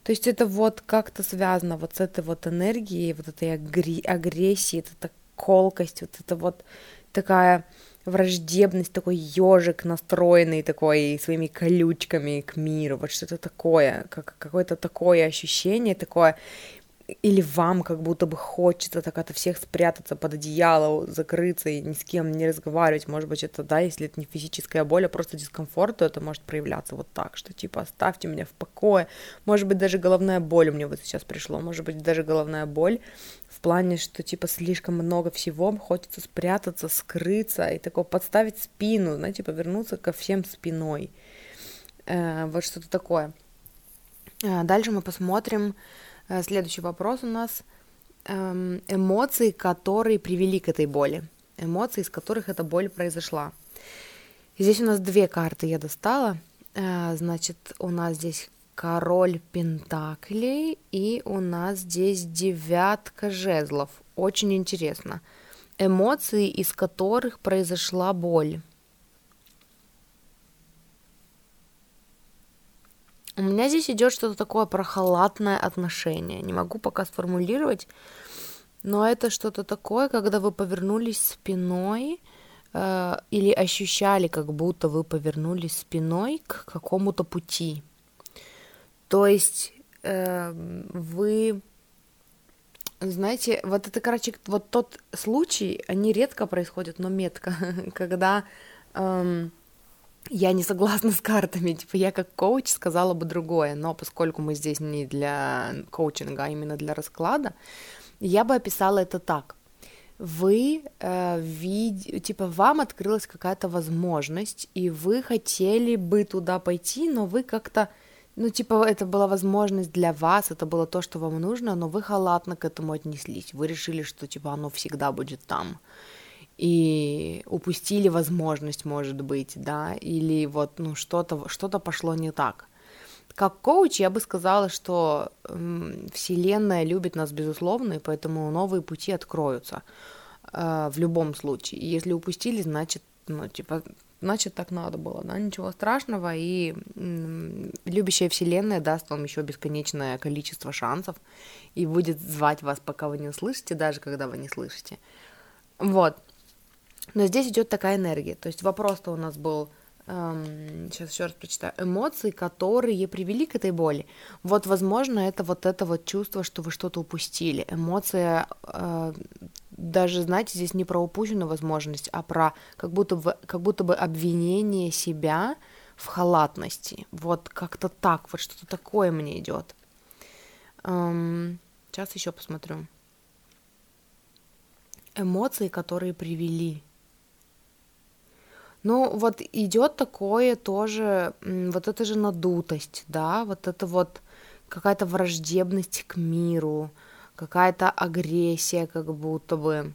То есть это вот как-то связано вот с этой вот энергией, вот этой агрессией, вот эта колкость, вот это вот такая враждебность, такой ежик настроенный такой своими колючками к миру, вот что-то такое, как какое-то такое ощущение, такое, или вам как будто бы хочется так от всех спрятаться под одеяло, закрыться и ни с кем не разговаривать, может быть, это, да, если это не физическая боль, а просто дискомфорт, то это может проявляться вот так, что типа оставьте меня в покое, может быть, даже головная боль у меня вот сейчас пришло, может быть, даже головная боль, в плане, что типа слишком много всего, хочется спрятаться, скрыться и такого подставить спину, знаете, повернуться ко всем спиной. Э, вот что-то такое. Э, дальше мы посмотрим. Э, следующий вопрос у нас. Э, эмоции, которые привели к этой боли. Эмоции, из которых эта боль произошла. Здесь у нас две карты я достала. Э, значит, у нас здесь король пентаклей, и у нас здесь девятка жезлов. Очень интересно. Эмоции, из которых произошла боль. У меня здесь идет что-то такое прохладное отношение. Не могу пока сформулировать, но это что-то такое, когда вы повернулись спиной э, или ощущали, как будто вы повернулись спиной к какому-то пути. То есть э, вы знаете, вот это, короче, вот тот случай, они редко происходят, но метко, <laughs> когда эм, я не согласна с картами, типа я как коуч сказала бы другое, но поскольку мы здесь не для коучинга, а именно для расклада, я бы описала это так. Вы э, вид... типа вам открылась какая-то возможность, и вы хотели бы туда пойти, но вы как-то ну, типа, это была возможность для вас, это было то, что вам нужно, но вы халатно к этому отнеслись. Вы решили, что, типа, оно всегда будет там. И упустили возможность, может быть, да, или вот, ну, что-то что пошло не так. Как коуч я бы сказала, что м, Вселенная любит нас, безусловно, и поэтому новые пути откроются э, в любом случае. И если упустили, значит, ну, типа, значит, так надо было, да, ничего страшного, и любящая вселенная даст вам еще бесконечное количество шансов и будет звать вас, пока вы не услышите, даже когда вы не слышите. Вот. Но здесь идет такая энергия. То есть вопрос-то у нас был эм, сейчас еще раз прочитаю, эмоции, которые привели к этой боли. Вот, возможно, это вот это вот чувство, что вы что-то упустили. Эмоция, э, даже, знаете, здесь не про упущенную возможность, а про как будто бы, как будто бы обвинение себя в халатности. Вот как-то так, вот что-то такое мне идет. Эм, сейчас еще посмотрю. Эмоции, которые привели ну, вот идет такое тоже, вот это же надутость, да, вот это вот какая-то враждебность к миру, какая-то агрессия, как будто бы.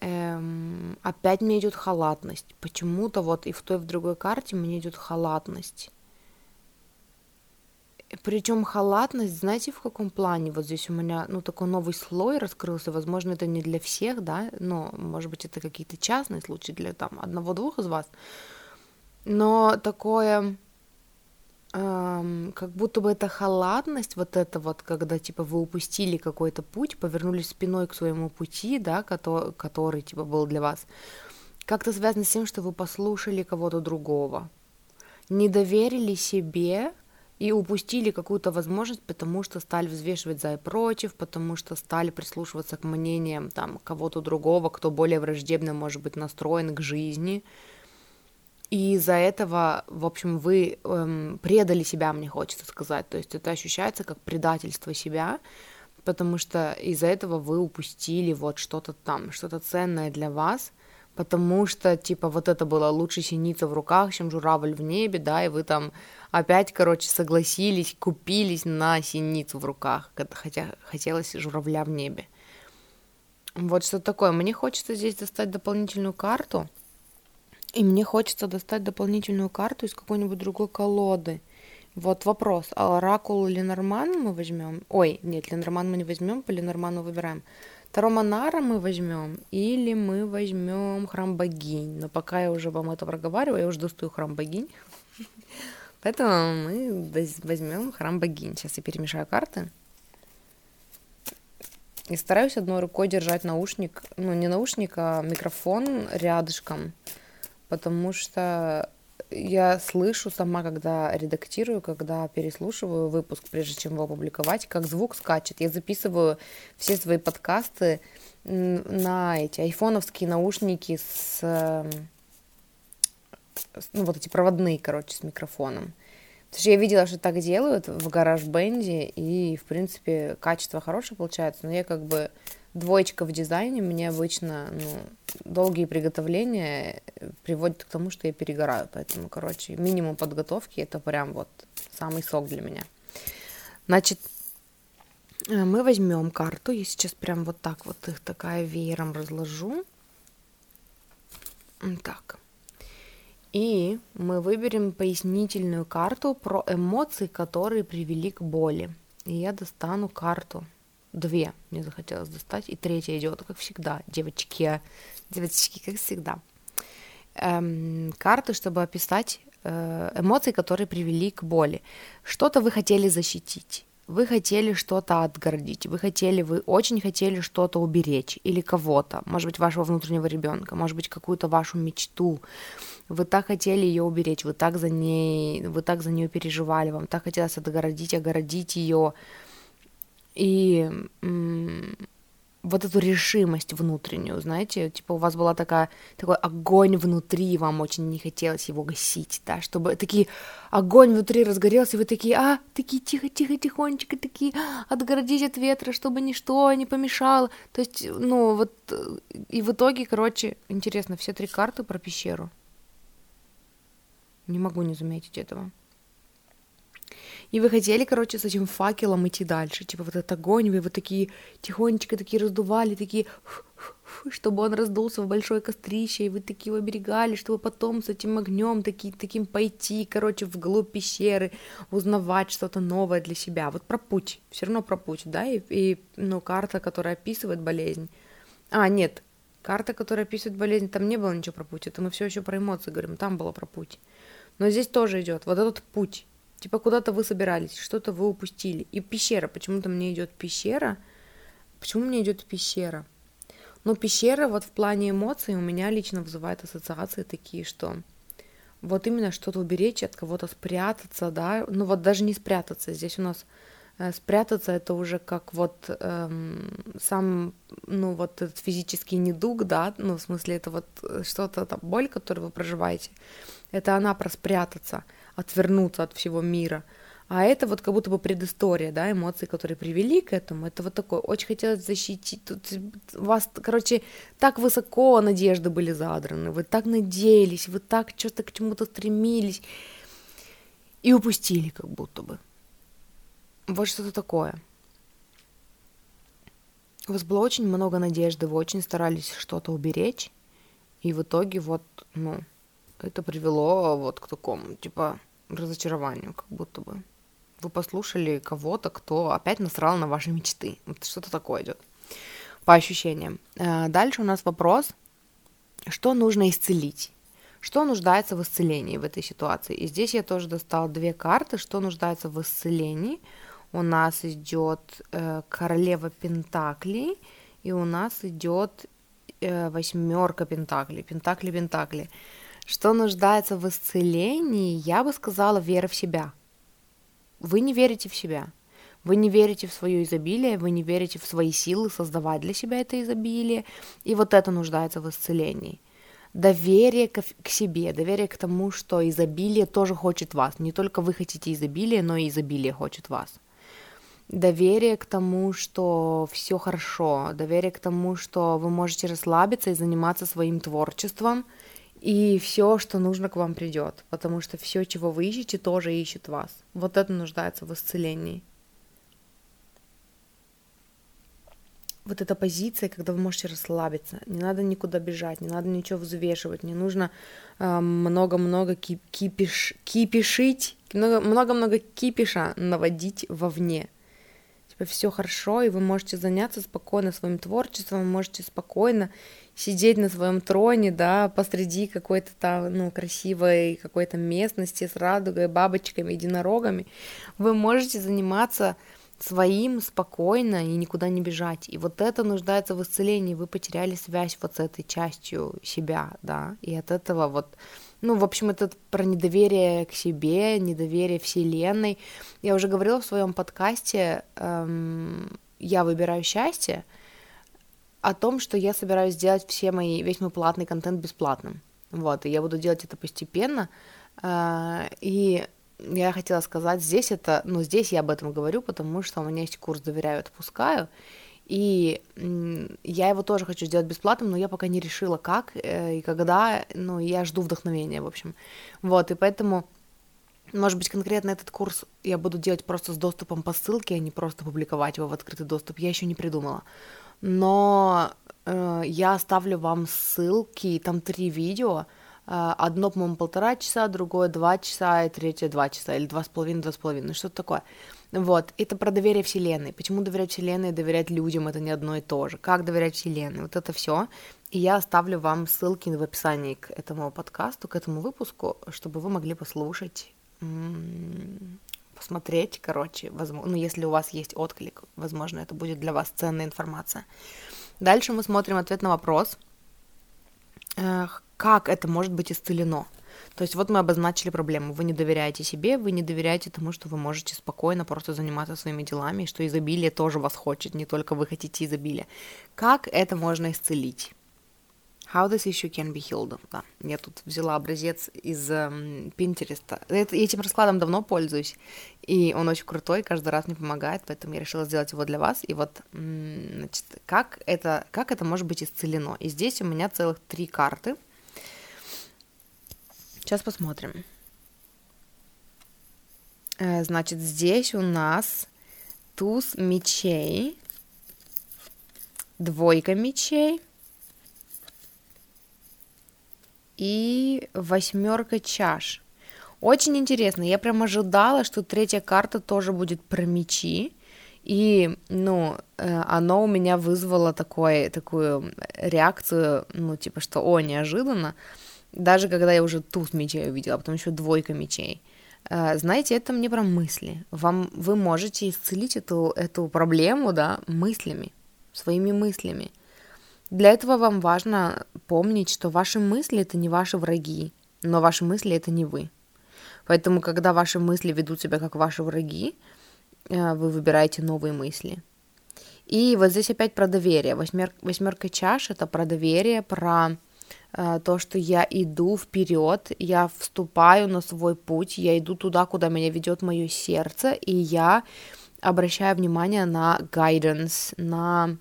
Эм, опять мне идет халатность. Почему-то вот и в той, и в другой карте мне идет халатность. Причем халатность, знаете, в каком плане? Вот здесь у меня, ну, такой новый слой раскрылся. Возможно, это не для всех, да, но, может быть, это какие-то частные случаи для там одного-двух из вас. Но такое, эм, как будто бы это халатность, вот это вот, когда, типа, вы упустили какой-то путь, повернулись спиной к своему пути, да, который, который типа, был для вас, как-то связано с тем, что вы послушали кого-то другого, не доверили себе, и упустили какую-то возможность, потому что стали взвешивать за и против, потому что стали прислушиваться к мнениям там кого-то другого, кто более враждебно может быть настроен к жизни. И из-за этого, в общем, вы эм, предали себя, мне хочется сказать. То есть это ощущается как предательство себя, потому что из-за этого вы упустили вот что-то там, что-то ценное для вас, потому что, типа, вот это было лучше синица в руках, чем журавль в небе, да, и вы там опять, короче, согласились, купились на синицу в руках, хотя хотелось журавля в небе. Вот что такое. Мне хочется здесь достать дополнительную карту, и мне хочется достать дополнительную карту из какой-нибудь другой колоды. Вот вопрос, а оракул Ленорман мы возьмем? Ой, нет, Ленорман мы не возьмем, по Ленорману выбираем. Тароманара мы возьмем или мы возьмем храм богинь. Но пока я уже вам это проговариваю, я уже достаю храм богинь. <laughs> Поэтому мы возьмем храм богинь. Сейчас я перемешаю карты. И стараюсь одной рукой держать наушник, ну не наушник, а микрофон рядышком, потому что я слышу сама, когда редактирую, когда переслушиваю выпуск, прежде чем его опубликовать, как звук скачет. Я записываю все свои подкасты на эти айфоновские наушники с, ну вот эти проводные, короче, с микрофоном. Потому что я видела, что так делают в гараж бенде, и, в принципе, качество хорошее получается, но я как бы двоечка в дизайне, мне обычно ну, долгие приготовления приводят к тому, что я перегораю, поэтому, короче, минимум подготовки это прям вот самый сок для меня. Значит, э, мы возьмем карту, я сейчас прям вот так вот их такая веером разложу. Так. И мы выберем пояснительную карту про эмоции, которые привели к боли. И я достану карту Две мне захотелось достать, и третья идет, как всегда, девочки, девочки, как всегда. Эм, карты, чтобы описать э, эмоции, которые привели к боли. Что-то вы хотели защитить, вы хотели что-то отгородить, вы хотели, вы очень хотели что-то уберечь или кого-то, может быть, вашего внутреннего ребенка, может быть, какую-то вашу мечту. Вы так хотели ее уберечь, вы так за ней, вы так за нее переживали, вам так хотелось отгородить, огородить ее, и вот эту решимость внутреннюю, знаете, типа у вас была такая, такой огонь внутри, вам очень не хотелось его гасить, да, чтобы такие огонь внутри разгорелся, и вы такие, а, такие тихо-тихо, тихонечко, такие, отгородить от ветра, чтобы ничто не помешало, то есть, ну, вот, и в итоге, короче, интересно, все три карты про пещеру. Не могу не заметить этого. И вы хотели, короче, с этим факелом идти дальше. Типа вот этот огонь, вы его такие тихонечко такие раздували, такие, чтобы он раздулся в большое кострище, и вы такие его оберегали, чтобы потом с этим огнем таки, таким пойти, короче, вглубь пещеры, узнавать что-то новое для себя. Вот про путь, все равно про путь, да, и, и ну, карта, которая описывает болезнь. А, нет, карта, которая описывает болезнь, там не было ничего про путь, это мы все еще про эмоции говорим, там было про путь. Но здесь тоже идет вот этот путь, Типа куда-то вы собирались, что-то вы упустили. И пещера, почему-то мне идет пещера. Почему мне идет пещера? Но пещера вот в плане эмоций у меня лично вызывает ассоциации такие, что вот именно что-то уберечь, от кого-то спрятаться, да, ну вот даже не спрятаться, здесь у нас э, спрятаться это уже как вот эм, сам, ну вот этот физический недуг, да, ну в смысле это вот э, что-то, там, боль, которую вы проживаете, это она про спрятаться, отвернуться от всего мира. А это вот как будто бы предыстория, да, эмоции, которые привели к этому. Это вот такое, очень хотелось защитить. Тут вас, короче, так высоко надежды были задраны, вы так надеялись, вы так что-то к чему-то стремились и упустили как будто бы. Вот что-то такое. У вас было очень много надежды, вы очень старались что-то уберечь, и в итоге вот, ну, это привело вот к такому, типа, разочарованию, как будто бы. Вы послушали кого-то, кто опять насрал на ваши мечты. Вот что-то такое идет. По ощущениям. Э, дальше у нас вопрос, что нужно исцелить? Что нуждается в исцелении в этой ситуации? И здесь я тоже достала две карты, что нуждается в исцелении. У нас идет э, королева Пентаклей, и у нас идет э, восьмерка Пентаклей, Пентакли, Пентакли. Что нуждается в исцелении, я бы сказала, вера в себя. Вы не верите в себя. Вы не верите в свое изобилие, вы не верите в свои силы создавать для себя это изобилие, и вот это нуждается в исцелении. доверие к, себе, доверие к тому, что изобилие тоже хочет вас. Не только вы хотите изобилие, но и изобилие хочет вас. Доверие к тому, что все хорошо, доверие к тому, что вы можете расслабиться и заниматься своим творчеством, и все, что нужно, к вам придет, потому что все, чего вы ищете, тоже ищет вас. Вот это нуждается в исцелении. вот эта позиция, когда вы можете расслабиться, не надо никуда бежать, не надо ничего взвешивать, не нужно а, много-много кип кипиш кипишить, много-много кипиша наводить вовне. Типа все хорошо, и вы можете заняться спокойно своим творчеством, можете спокойно сидеть на своем троне, да, посреди какой-то там, ну, красивой какой-то местности с радугой, бабочками, единорогами. Вы можете заниматься своим спокойно и никуда не бежать. И вот это нуждается в исцелении. Вы потеряли связь вот с этой частью себя, да, и от этого вот ну, в общем, это про недоверие к себе, недоверие Вселенной. Я уже говорила в своем подкасте эм, «Я выбираю счастье», о том, что я собираюсь сделать все мои, весь мой платный контент бесплатным. Вот, и я буду делать это постепенно. Э, и я хотела сказать, здесь это, ну, здесь я об этом говорю, потому что у меня есть курс «Доверяю, отпускаю», и я его тоже хочу сделать бесплатным, но я пока не решила, как э, и когда, ну, я жду вдохновения, в общем. Вот, и поэтому, может быть, конкретно этот курс я буду делать просто с доступом по ссылке, а не просто публиковать его в открытый доступ, я еще не придумала. Но э, я оставлю вам ссылки, там три видео, а, одно, по-моему, полтора часа, другое два часа, и третье два часа, или два с половиной, два с половиной, ну что-то такое. Вот, это про доверие Вселенной. Почему доверять Вселенной и доверять людям это не одно и то же? Как доверять Вселенной? Вот это все. И я оставлю вам ссылки в описании к этому подкасту, к этому выпуску, чтобы вы могли послушать, посмотреть, короче, возможно, ну, если у вас есть отклик, возможно, это будет для вас ценная информация. Дальше мы смотрим ответ на вопрос, как это может быть исцелено. То есть вот мы обозначили проблему. Вы не доверяете себе, вы не доверяете тому, что вы можете спокойно просто заниматься своими делами, что изобилие тоже вас хочет, не только вы хотите изобилия. Как это можно исцелить? How this issue can be healed. Да, я тут взяла образец из Пинтереста. Эм, этим раскладом давно пользуюсь, и он очень крутой, каждый раз мне помогает, поэтому я решила сделать его для вас. И вот, значит, как это, как это может быть исцелено? И здесь у меня целых три карты – Сейчас посмотрим. Э, значит, здесь у нас туз мечей, двойка мечей и восьмерка чаш. Очень интересно. Я прям ожидала, что третья карта тоже будет про мечи. И, ну, э, оно у меня вызвало такой, такую реакцию, ну, типа, что, о, неожиданно. Даже когда я уже туз мечей увидела, потом еще двойка мечей. Э, знаете, это мне про мысли. Вам, вы можете исцелить эту, эту проблему, да, мыслями, своими мыслями. Для этого вам важно помнить, что ваши мысли это не ваши враги, но ваши мысли это не вы. Поэтому, когда ваши мысли ведут себя как ваши враги, э, вы выбираете новые мысли. И вот здесь опять про доверие. Восьмер, восьмерка чаш это про доверие, про Э, то, что я иду вперед, я вступаю на свой путь, я иду туда, куда меня ведет мое сердце, и я обращаю внимание на guidance, на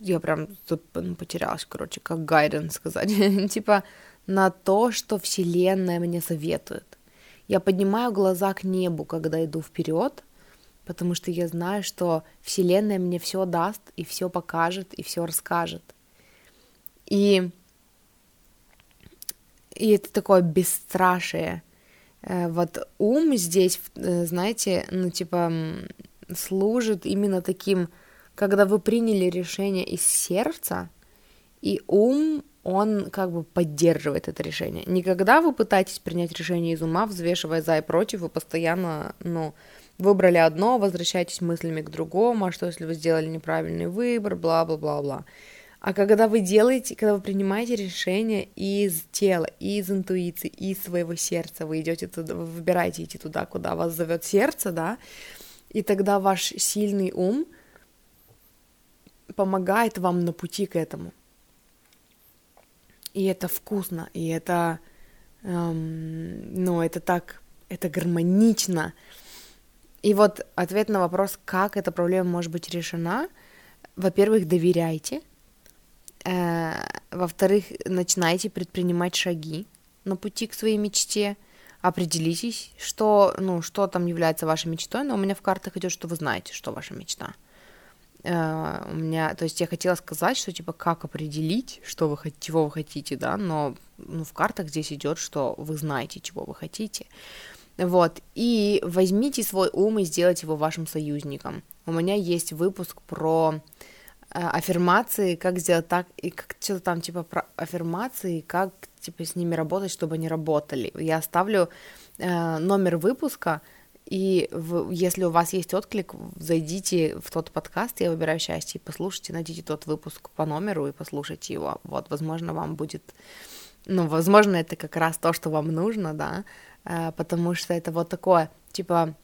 я прям ну, потерялась, короче, как guidance сказать, <laughs> типа на то, что Вселенная мне советует. Я поднимаю глаза к небу, когда иду вперед, потому что я знаю, что Вселенная мне все даст и все покажет и все расскажет. И, и это такое бесстрашие. Э, вот ум здесь, э, знаете, ну типа служит именно таким, когда вы приняли решение из сердца, и ум он как бы поддерживает это решение. Никогда вы пытаетесь принять решение из ума, взвешивая за и против, вы постоянно, ну, Выбрали одно, возвращайтесь мыслями к другому, а что если вы сделали неправильный выбор, бла-бла-бла-бла. А когда вы делаете, когда вы принимаете решение из тела, из интуиции, из своего сердца, вы идете туда, вы выбираете идти туда, куда вас зовет сердце, да, и тогда ваш сильный ум помогает вам на пути к этому. И это вкусно, и это, эм, ну, это так, это гармонично. И вот ответ на вопрос, как эта проблема может быть решена, во-первых, доверяйте, э, во-вторых, начинайте предпринимать шаги на пути к своей мечте, определитесь, что, ну, что там является вашей мечтой, но у меня в картах идет, что вы знаете, что ваша мечта. Uh, у меня, то есть я хотела сказать, что типа как определить, что вы чего вы хотите, да, но ну, в картах здесь идет, что вы знаете, чего вы хотите. Вот, и возьмите свой ум и сделайте его вашим союзником. У меня есть выпуск про э, аффирмации, как сделать так, и как что-то там типа про аффирмации, как типа с ними работать, чтобы они работали. Я оставлю э, номер выпуска, и в, если у вас есть отклик, зайдите в тот подкаст «Я выбираю счастье» и послушайте, найдите тот выпуск по номеру и послушайте его. Вот, возможно, вам будет... Ну, возможно, это как раз то, что вам нужно, да, э, потому что это вот такое, типа,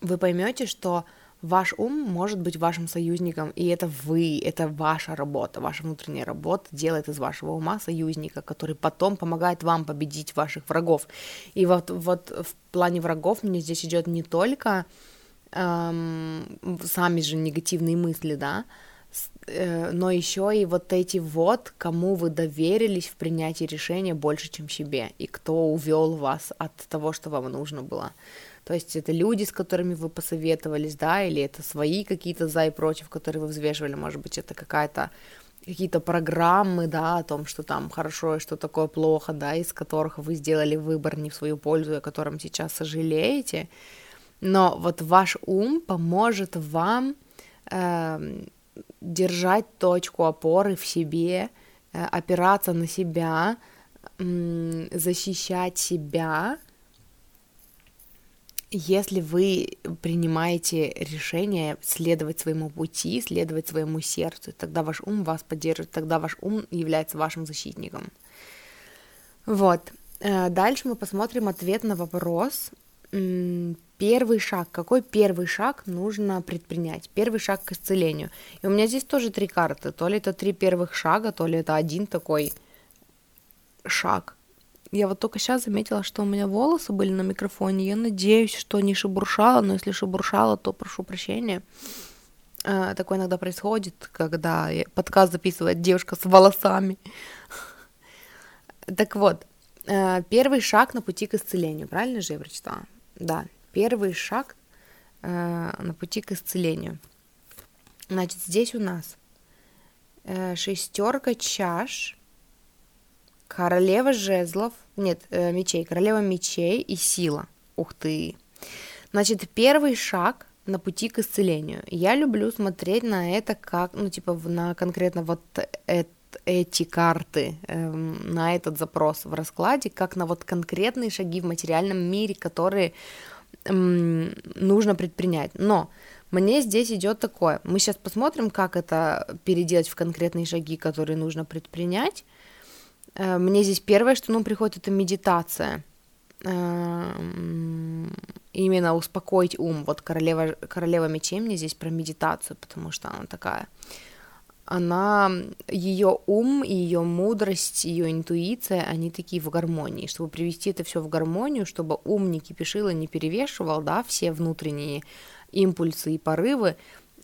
вы поймете, что ваш ум может быть вашим союзником, и это вы, это ваша работа, ваша внутренняя работа делает из вашего ума союзника, который потом помогает вам победить ваших врагов. И вот, вот в плане врагов мне здесь идет не только эм, сами же негативные мысли, да, э, но еще и вот эти вот, кому вы доверились в принятии решения больше, чем себе, и кто увел вас от того, что вам нужно было. То есть это люди, с которыми вы посоветовались, да, или это свои какие-то за и против, которые вы взвешивали, может быть, это какая-то какие-то программы, да, о том, что там хорошо и что такое плохо, да, из которых вы сделали выбор не в свою пользу, о котором сейчас сожалеете, но вот ваш ум поможет вам э, держать точку опоры в себе, э, опираться на себя, э, защищать себя, если вы принимаете решение следовать своему пути, следовать своему сердцу, тогда ваш ум вас поддержит, тогда ваш ум является вашим защитником. Вот. Э, дальше мы посмотрим ответ на вопрос. Первый шаг. Какой первый шаг нужно предпринять? Первый шаг к исцелению. И у меня здесь тоже три карты. То ли это три первых шага, то ли это один такой шаг. Я вот только сейчас заметила, что у меня волосы были на микрофоне. Я надеюсь, что не шебуршала, но если шебуршала, то прошу прощения. А, такое иногда происходит, когда подкаст записывает девушка с волосами. Так вот, а, первый шаг на пути к исцелению, правильно же я прочитала? Да, первый шаг а, на пути к исцелению. Значит, здесь у нас э, шестерка чаш, Королева жезлов, нет, э, мечей, королева мечей и сила. Ух ты. Значит, первый шаг на пути к исцелению. Я люблю смотреть на это как, ну, типа, на конкретно вот эти карты э, на этот запрос в раскладе, как на вот конкретные шаги в материальном мире, которые э, нужно предпринять. Но мне здесь идет такое. Мы сейчас посмотрим, как это переделать в конкретные шаги, которые нужно предпринять. Э, мне здесь первое, что ну, приходит, это медитация. Эм, именно успокоить ум. Вот королева, королева мечей мне здесь про медитацию, потому что она такая. Она, ее ум, ее мудрость, ее интуиция, они такие в гармонии. Чтобы привести это все в гармонию, чтобы ум не кипишил и не перевешивал, да, все внутренние импульсы и порывы,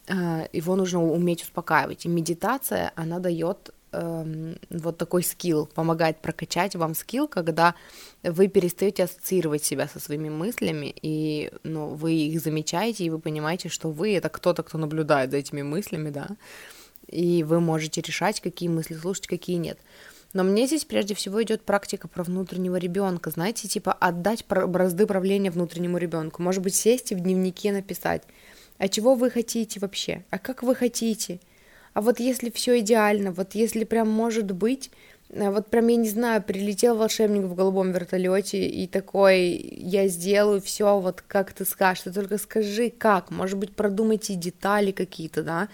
э, его нужно уметь успокаивать. И медитация, она дает э, вот такой скилл, помогает прокачать вам скилл, когда вы перестаете ассоциировать себя со своими мыслями, и ну, вы их замечаете, и вы понимаете, что вы это кто-то, кто наблюдает за этими мыслями, да, и вы можете решать, какие мысли слушать, какие нет. Но мне здесь прежде всего идет практика про внутреннего ребенка, знаете, типа отдать бразды правления внутреннему ребенку. Может быть, сесть и в дневнике написать, а чего вы хотите вообще, а как вы хотите, а вот если все идеально, вот если прям может быть, а вот прям, я не знаю, прилетел волшебник в голубом вертолете и такой, я сделаю все вот как ты скажешь, ты только скажи как, может быть, продумайте детали какие-то, да,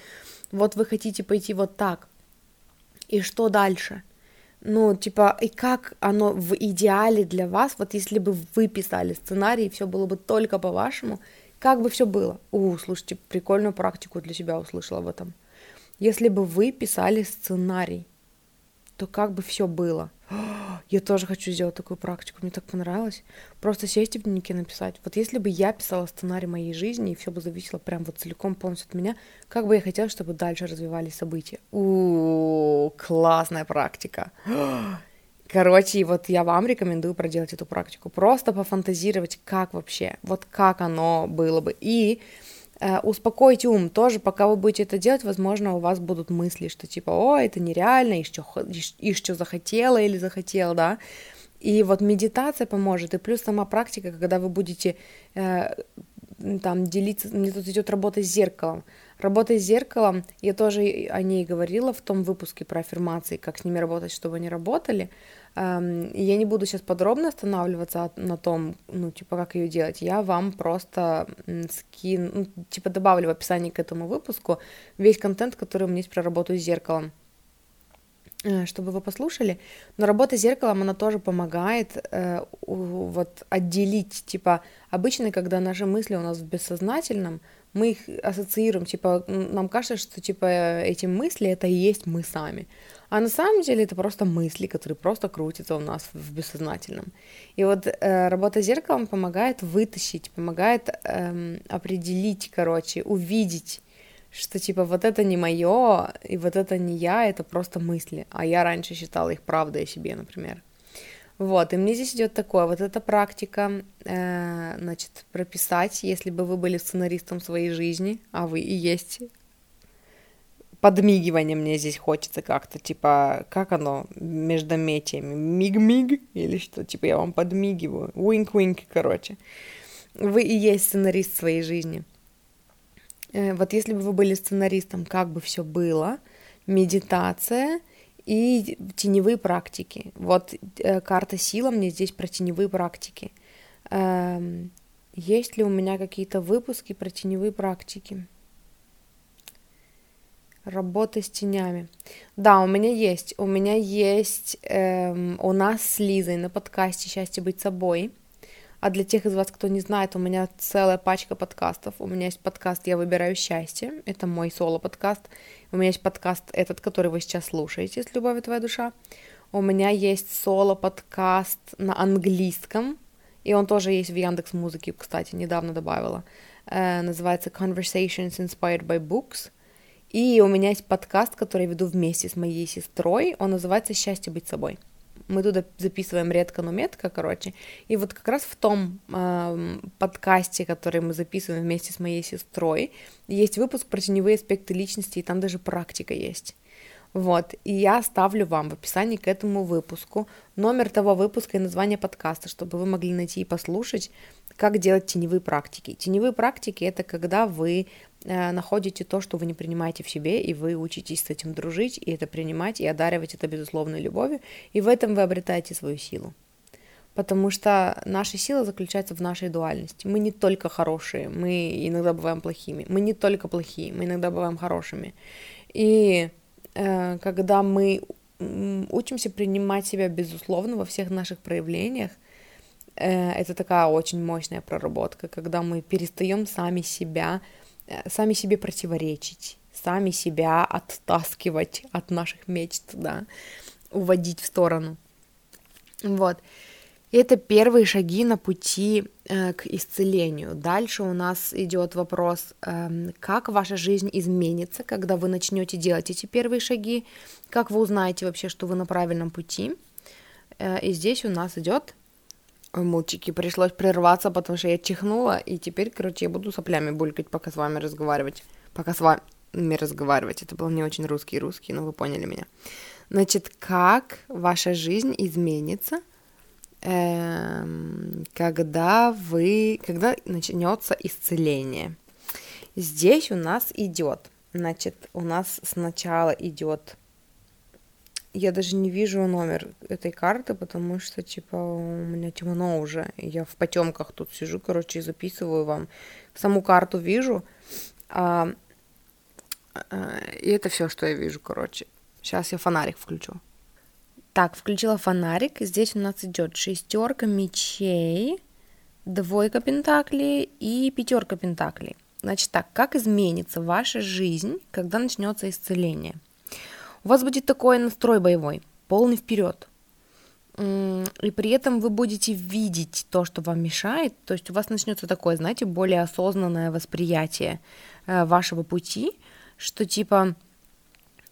вот вы хотите пойти вот так, и что дальше? Ну, типа, и как оно в идеале для вас, вот если бы вы писали сценарий, и все было бы только по-вашему, как бы все было? У, слушайте, прикольную практику для себя услышала в этом Если бы вы писали сценарий, то как бы все было? <gasps> Я тоже хочу сделать такую практику, мне так понравилось. Просто сесть в дневнике написать. Вот если бы я писала сценарий моей жизни, и все бы зависело прям вот целиком полностью от меня, как бы я хотела, чтобы дальше развивались события. У, классная практика. <gasps> Короче, вот я вам рекомендую проделать эту практику. Просто пофантазировать, как вообще, вот как оно было бы. И э, успокоить ум тоже, пока вы будете это делать, возможно, у вас будут мысли, что типа, о, это нереально, и что, и что захотела или захотел, да. И вот медитация поможет, и плюс сама практика, когда вы будете э, там делиться, мне тут идет работа с зеркалом. Работа с зеркалом, я тоже о ней говорила в том выпуске про аффирмации, как с ними работать, чтобы они работали. Эм, я не буду сейчас подробно останавливаться на том, ну, типа, как ее делать. Я вам просто скину, ну, типа, добавлю в описании к этому выпуску весь контент, который у меня есть про работу с зеркалом э, чтобы вы послушали. Но работа с зеркалом, она тоже помогает э, вот отделить, типа, обычно, когда наши мысли у нас в бессознательном, мы их ассоциируем, типа, нам кажется, что, типа, эти мысли — это и есть мы сами. А на самом деле это просто мысли, которые просто крутятся у нас в бессознательном. И вот э, работа с зеркалом помогает вытащить, помогает э, определить, короче, увидеть, что типа вот это не мое, и вот это не я, это просто мысли. А я раньше считала их правдой о себе, например. Вот, и мне здесь идет такое, вот эта практика, э, значит, прописать, если бы вы были сценаристом своей жизни, а вы и есть. Подмигивание мне здесь хочется как-то, типа, как оно между метиями, миг-миг или что, типа, я вам подмигиваю, уинк-уинк, короче. Вы и есть сценарист своей жизни. Э, вот если бы вы были сценаристом, как бы все было, медитация и теневые практики. Вот э, карта сила мне здесь про теневые практики. Эм, есть ли у меня какие-то выпуски про теневые практики? Работа с тенями. Да, у меня есть. У меня есть эм, у нас с Лизой на подкасте «Счастье быть собой». А для тех из вас, кто не знает, у меня целая пачка подкастов. У меня есть подкаст «Я выбираю счастье». Это мой соло-подкаст. У меня есть подкаст этот, который вы сейчас слушаете с «Любовь твоя душа». У меня есть соло-подкаст на английском. И он тоже есть в Яндекс Музыке, кстати, недавно добавила. Э, называется «Conversations Inspired by Books». И у меня есть подкаст, который я веду вместе с моей сестрой. Он называется «Счастье быть собой». Мы туда записываем редко, но метко, короче. И вот как раз в том э, подкасте, который мы записываем вместе с моей сестрой, есть выпуск про теневые аспекты личности, и там даже практика есть. Вот, и я оставлю вам в описании к этому выпуску номер того выпуска и название подкаста, чтобы вы могли найти и послушать, как делать теневые практики. Теневые практики — это когда вы находите то, что вы не принимаете в себе, и вы учитесь с этим дружить, и это принимать, и одаривать это безусловной любовью, и в этом вы обретаете свою силу. Потому что наша сила заключается в нашей дуальности. Мы не только хорошие, мы иногда бываем плохими. Мы не только плохие, мы иногда бываем хорошими. И Э, когда мы учимся принимать себя безусловно во всех наших проявлениях, э, это такая очень мощная проработка, когда мы перестаем сами себя, э, сами себе противоречить, сами себя оттаскивать от наших мечт, да, уводить в сторону. Вот. Это первые шаги на пути э, к исцелению. Дальше у нас идет вопрос, э, как ваша жизнь изменится, когда вы начнете делать эти первые шаги, как вы узнаете вообще, что вы на правильном пути. Э, и здесь у нас идет мультики, пришлось прерваться, потому что я чихнула, и теперь, короче, я буду соплями булькать, пока с вами разговаривать. Пока с вами разговаривать. Это был не очень русский-русский, но вы поняли меня. Значит, как ваша жизнь изменится, Эм, когда вы, когда начнется исцеление. Здесь у нас идет, значит, у нас сначала идет, я даже не вижу номер этой карты, потому что, типа, у меня темно уже, я в потемках тут сижу, короче, и записываю вам. Саму карту вижу, а, а, и это все, что я вижу, короче. Сейчас я фонарик включу. Так, включила фонарик. Здесь у нас идет шестерка мечей, двойка пентаклей и пятерка пентаклей. Значит так, как изменится ваша жизнь, когда начнется исцеление? У вас будет такой настрой боевой, полный вперед. И при этом вы будете видеть то, что вам мешает, то есть у вас начнется такое, знаете, более осознанное восприятие э, вашего пути, что типа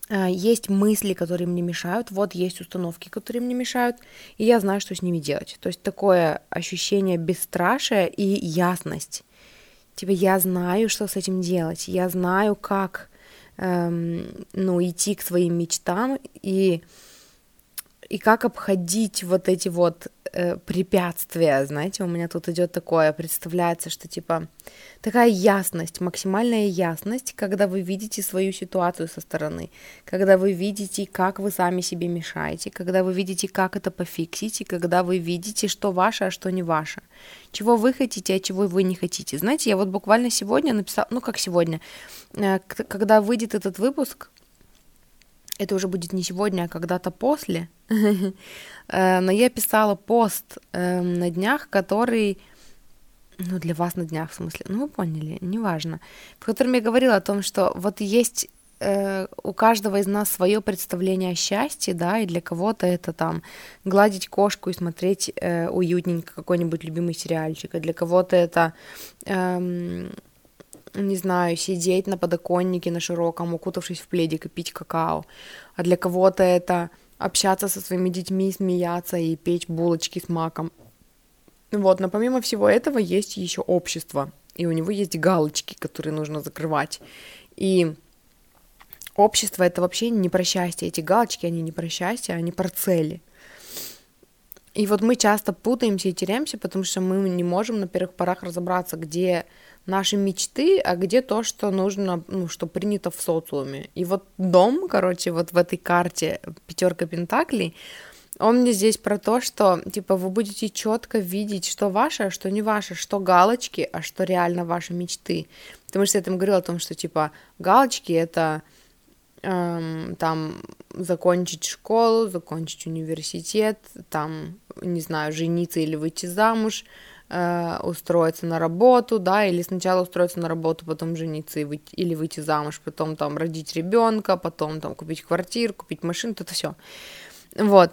э, есть мысли, которые мне мешают, вот есть установки, которые мне мешают, и я знаю, что с ними делать. То есть такое ощущение бесстрашия и ясность. Типа я знаю, что с этим делать, я знаю, как ну, идти к своим мечтам и и как обходить вот эти вот э, препятствия, знаете, у меня тут идет такое, представляется, что типа такая ясность, максимальная ясность, когда вы видите свою ситуацию со стороны, когда вы видите, как вы сами себе мешаете, когда вы видите, как это пофиксить, и когда вы видите, что ваше, а что не ваше, чего вы хотите, а чего вы не хотите. Знаете, я вот буквально сегодня написала, ну как сегодня, э, когда выйдет этот выпуск, это уже будет не сегодня, а когда-то после, <laughs> э, но я писала пост эм, на днях, который, ну, для вас на днях, в смысле, ну, вы поняли, неважно, в котором я говорила о том, что вот есть э, у каждого из нас свое представление о счастье, да, и для кого-то это там гладить кошку и смотреть э, уютненько какой-нибудь любимый сериальчик, а для кого-то это эм, не знаю, сидеть на подоконнике на широком, укутавшись в пледик и пить какао. А для кого-то это общаться со своими детьми, смеяться и печь булочки с маком. Вот, но помимо всего этого есть еще общество, и у него есть галочки, которые нужно закрывать. И общество это вообще не про счастье, эти галочки, они не про счастье, они про цели. И вот мы часто путаемся и теряемся, потому что мы не можем на первых порах разобраться, где наши мечты, а где то, что нужно, ну, что принято в социуме. И вот дом, короче, вот в этой карте пятерка пентаклей, он мне здесь про то, что, типа, вы будете четко видеть, что ваше, а что не ваше, что галочки, а что реально ваши мечты. Потому что я там говорила о том, что, типа, галочки — это эм, там закончить школу, закончить университет, там, не знаю, жениться или выйти замуж, э, устроиться на работу, да, или сначала устроиться на работу, потом жениться и выйти, или выйти замуж, потом там родить ребенка, потом там купить квартиру, купить машину, это все. Вот.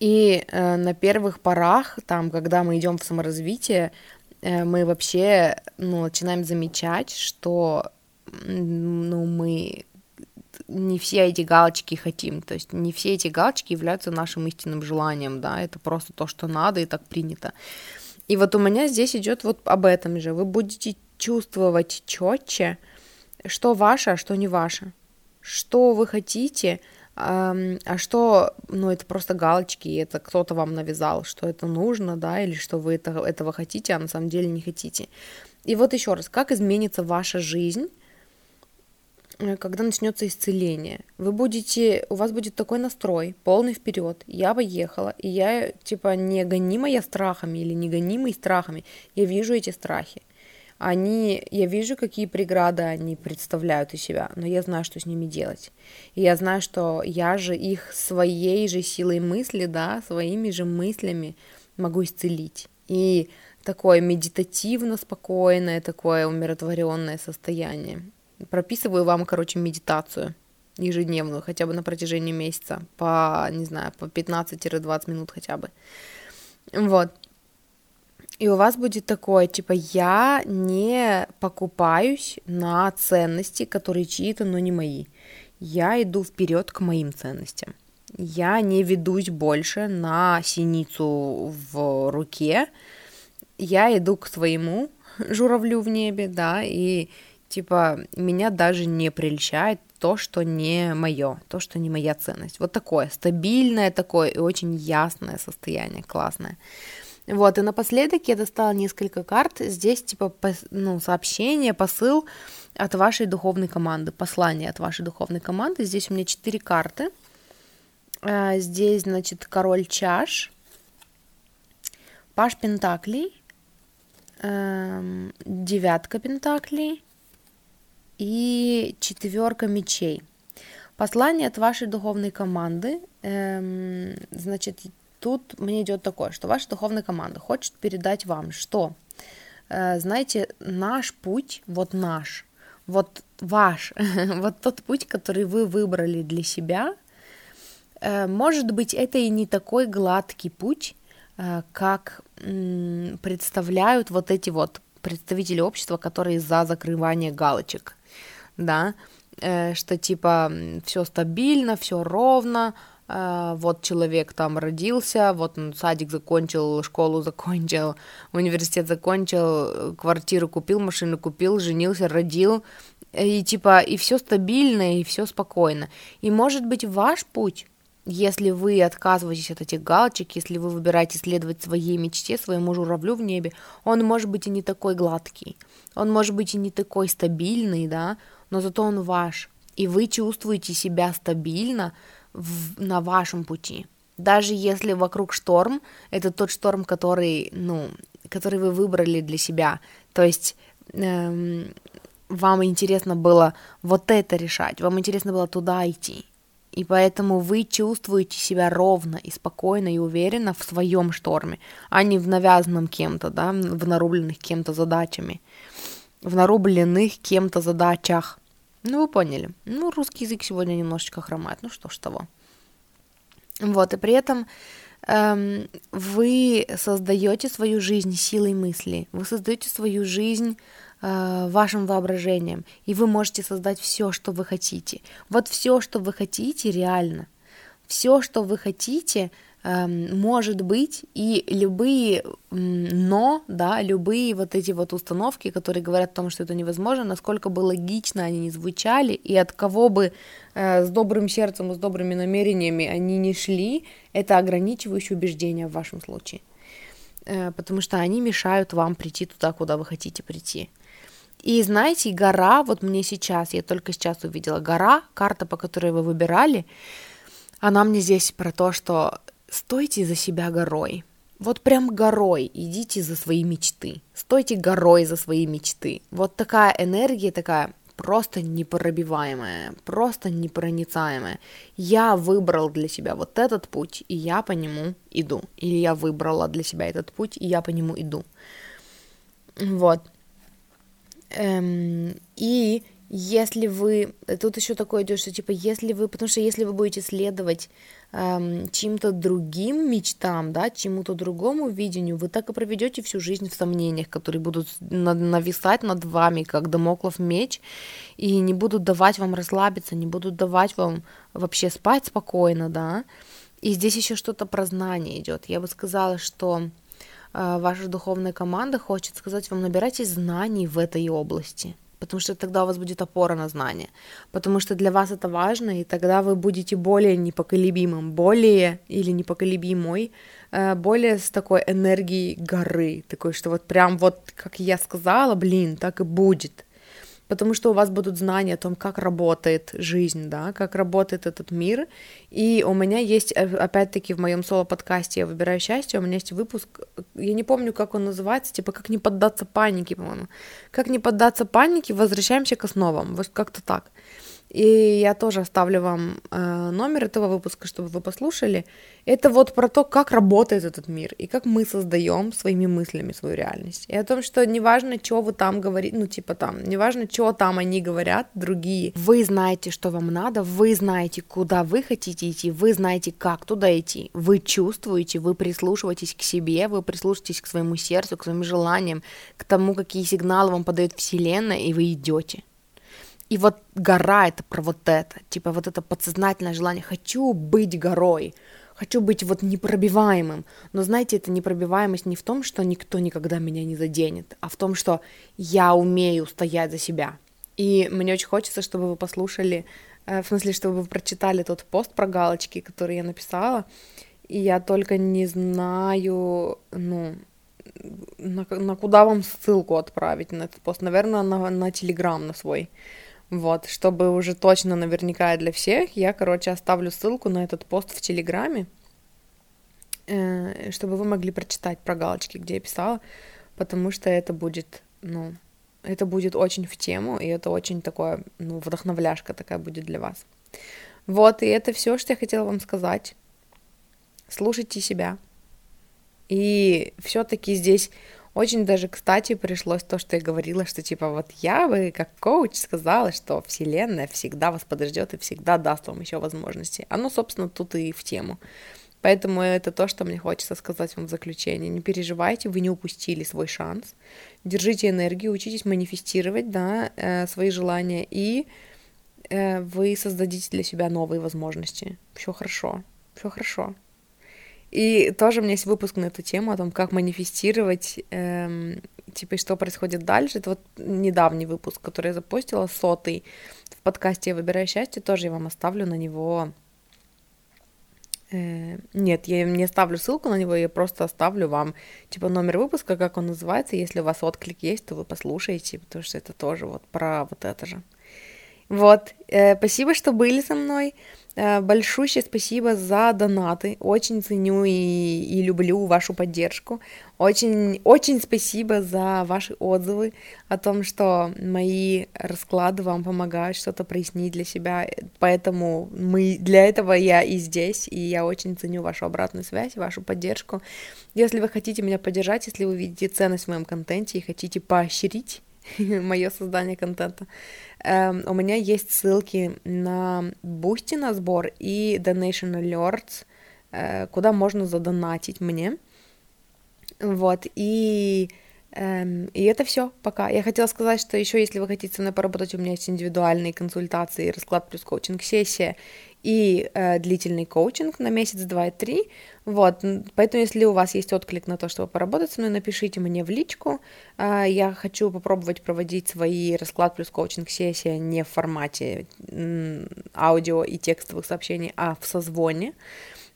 И э, на первых порах, там, когда мы идем в саморазвитие, э, мы вообще ну, начинаем замечать, что ну, мы не все эти галочки хотим, то есть не все эти галочки являются нашим истинным желанием, да, это просто то, что надо и так принято. И вот у меня здесь идет вот об этом же. Вы будете чувствовать четче, что ваше, а что не ваше. Что вы хотите, а что, ну, это просто галочки, и это кто-то вам навязал, что это нужно, да, или что вы это, этого хотите, а на самом деле не хотите. И вот еще раз, как изменится ваша жизнь, когда начнется исцеление. Вы будете, у вас будет такой настрой, полный вперед. Я поехала, и я, типа, не гонимая страхами или не гонимой страхами, я вижу эти страхи. Они, я вижу, какие преграды они представляют из себя, но я знаю, что с ними делать. И я знаю, что я же их своей же силой мысли, да, своими же мыслями могу исцелить. И такое медитативно спокойное, такое умиротворенное состояние прописываю вам, короче, медитацию ежедневную, хотя бы на протяжении месяца, по, не знаю, по 15-20 минут хотя бы. Вот. И у вас будет такое, типа, я не покупаюсь на ценности, которые чьи-то, но не мои. Я иду вперед к моим ценностям. Я не ведусь больше на синицу в руке. Я иду к своему журавлю в небе, да, и Типа, меня даже не прельщает то, что не мое, то, что не моя ценность. Вот такое, стабильное такое и очень ясное состояние, классное. Вот, и напоследок я достала несколько карт. Здесь, типа, ну, сообщение, посыл от вашей духовной команды, послание от вашей духовной команды. Здесь у меня четыре карты. А, здесь, значит, король чаш, паш пентаклей, эм, девятка пентаклей, и четверка мечей. Послание от вашей духовной команды, эм, значит, тут мне идет такое, что ваша духовная команда хочет передать вам, что э, знаете, наш путь, вот наш, вот ваш, <laughs> вот тот путь, который вы выбрали для себя, э, может быть, это и не такой гладкий путь, э, как представляют вот эти вот представители общества, которые за закрывание галочек, да, что типа все стабильно, все ровно, а, вот человек там родился, вот он садик закончил, школу закончил, <laughs> университет закончил, квартиру купил, машину купил, женился, родил, и типа, и все стабильно, и все спокойно. И может быть ваш путь, если вы отказываетесь от этих галочек, если вы выбираете следовать своей мечте, своему журавлю в небе, он может быть и не такой гладкий, он может быть и не такой стабильный, да, но зато он ваш, и вы чувствуете себя стабильно, в, на вашем пути. Даже если вокруг шторм, это тот шторм, который, ну, который вы выбрали для себя. То есть эм, вам интересно было вот это решать, вам интересно было туда идти. И поэтому вы чувствуете себя ровно и спокойно и уверенно в своем шторме, а не в навязанном кем-то, да, в нарубленных кем-то задачами, в нарубленных кем-то задачах. Ну, вы поняли. Ну, русский язык сегодня немножечко хромает. Ну, что ж того. Вот, и при этом эм, вы создаете свою жизнь силой мысли, вы создаете свою жизнь э, вашим воображением, и вы можете создать все, что вы хотите. Вот все, что вы хотите, реально. Все, что вы хотите, может быть, и любые но, да, любые вот эти вот установки, которые говорят о том, что это невозможно, насколько бы логично они не звучали, и от кого бы э, с добрым сердцем и с добрыми намерениями они не шли, это ограничивающие убеждения в вашем случае, э, потому что они мешают вам прийти туда, куда вы хотите прийти. И знаете, гора, вот мне сейчас, я только сейчас увидела, гора, карта, по которой вы выбирали, она мне здесь про то, что стойте за себя горой. Вот прям горой идите за свои мечты. Стойте горой за свои мечты. Вот такая энергия такая просто непробиваемая, просто непроницаемая. Я выбрал для себя вот этот путь, и я по нему иду. Или я выбрала для себя этот путь, и я по нему иду. Вот. Эм, и если вы, тут еще такое идет, что типа, если вы, потому что если вы будете следовать эм, чьим-то другим мечтам, да, чему-то другому видению, вы так и проведете всю жизнь в сомнениях, которые будут нависать над вами, как домоклов меч, и не будут давать вам расслабиться, не будут давать вам вообще спать спокойно, да. И здесь еще что-то про знание идет. Я бы сказала, что э, ваша духовная команда хочет сказать вам, набирайтесь знаний в этой области потому что тогда у вас будет опора на знание, потому что для вас это важно, и тогда вы будете более непоколебимым, более или непоколебимой, э, более с такой энергией горы, такой, что вот прям вот, как я сказала, блин, так и будет, потому что у вас будут знания о том, как работает жизнь, да, как работает этот мир. И у меня есть, э, опять-таки, в моем соло-подкасте «Я выбираю счастье», у меня есть выпуск, я не помню, как он называется, типа «Как не поддаться панике», по-моему. «Как не поддаться панике, возвращаемся к основам», вот как-то так. И я тоже оставлю вам э, номер этого выпуска, чтобы вы послушали. Это вот про то, как работает этот мир и как мы создаем своими мыслями свою реальность. И о том, что неважно, что вы там говорите, ну типа там, неважно, что там они говорят, другие. Вы знаете, что вам надо, вы знаете, куда вы хотите идти, вы знаете, как туда идти. Вы чувствуете, вы прислушиваетесь к себе, вы прислушиваетесь к своему сердцу, к своим желаниям, к тому, какие сигналы вам подает Вселенная, и вы идете. И вот гора это про вот это, типа вот это подсознательное желание, хочу быть горой, хочу быть вот непробиваемым. Но знаете, эта непробиваемость не в том, что никто никогда меня не заденет, а в том, что я умею стоять за себя. И мне очень хочется, чтобы вы послушали, э, в смысле, чтобы вы прочитали тот пост про галочки, который я написала, и я только не знаю, ну, на, на куда вам ссылку отправить на этот пост. Наверное, на, на Телеграм на свой. Вот, чтобы уже точно наверняка для всех, я, короче, оставлю ссылку на этот пост в Телеграме, э, чтобы вы могли прочитать про галочки, где я писала, потому что это будет, ну, это будет очень в тему, и это очень такое, ну, вдохновляшка такая будет для вас. Вот, и это все, что я хотела вам сказать. Слушайте себя. И все-таки здесь Очень даже, кстати, пришлось то, что я говорила, что типа вот я бы как коуч сказала, что Вселенная всегда вас подождет и всегда даст вам еще возможности. Оно, собственно, тут и в тему. Поэтому это то, что мне хочется сказать вам в заключение. Не переживайте, вы не упустили свой шанс. Держите энергию, учитесь манифестировать да, э, свои желания, и э, вы создадите для себя новые возможности. Все хорошо, все хорошо. И тоже у меня есть выпуск на эту тему о том, как манифестировать, эм, типа, и что происходит дальше. Это вот недавний выпуск, который я запустила, сотый, в подкасте «Я выбираю счастье», тоже я вам оставлю на него Э, нет, я не оставлю ссылку на него, я просто оставлю вам, типа, номер выпуска, как он называется. Если у вас отклик есть, то вы послушаете, потому что это тоже вот про вот это же. Вот, э, спасибо, что были со мной. Э, большущее спасибо за донаты. Очень ценю и, и люблю вашу поддержку. Очень, очень спасибо за ваши отзывы о том, что мои расклады вам помогают что-то прояснить для себя. Поэтому мы, для этого я и здесь, и я очень ценю вашу обратную связь, вашу поддержку. Если вы хотите меня поддержать, если вы видите ценность в моем контенте и хотите поощрить <laughs> мое создание контента. Um, у меня есть ссылки на Boosty на сбор и Donation Alerts, uh, куда можно задонатить мне. Вот, и, и это все пока. Я хотела сказать, что еще, если вы хотите со мной поработать, у меня есть индивидуальные консультации, расклад плюс коучинг сессия и э, длительный коучинг на месяц, два и три. Вот, поэтому если у вас есть отклик на то, чтобы поработать со мной, напишите мне в личку. Э, я хочу попробовать проводить свои расклад плюс коучинг сессии не в формате аудио и текстовых сообщений, а в созвоне.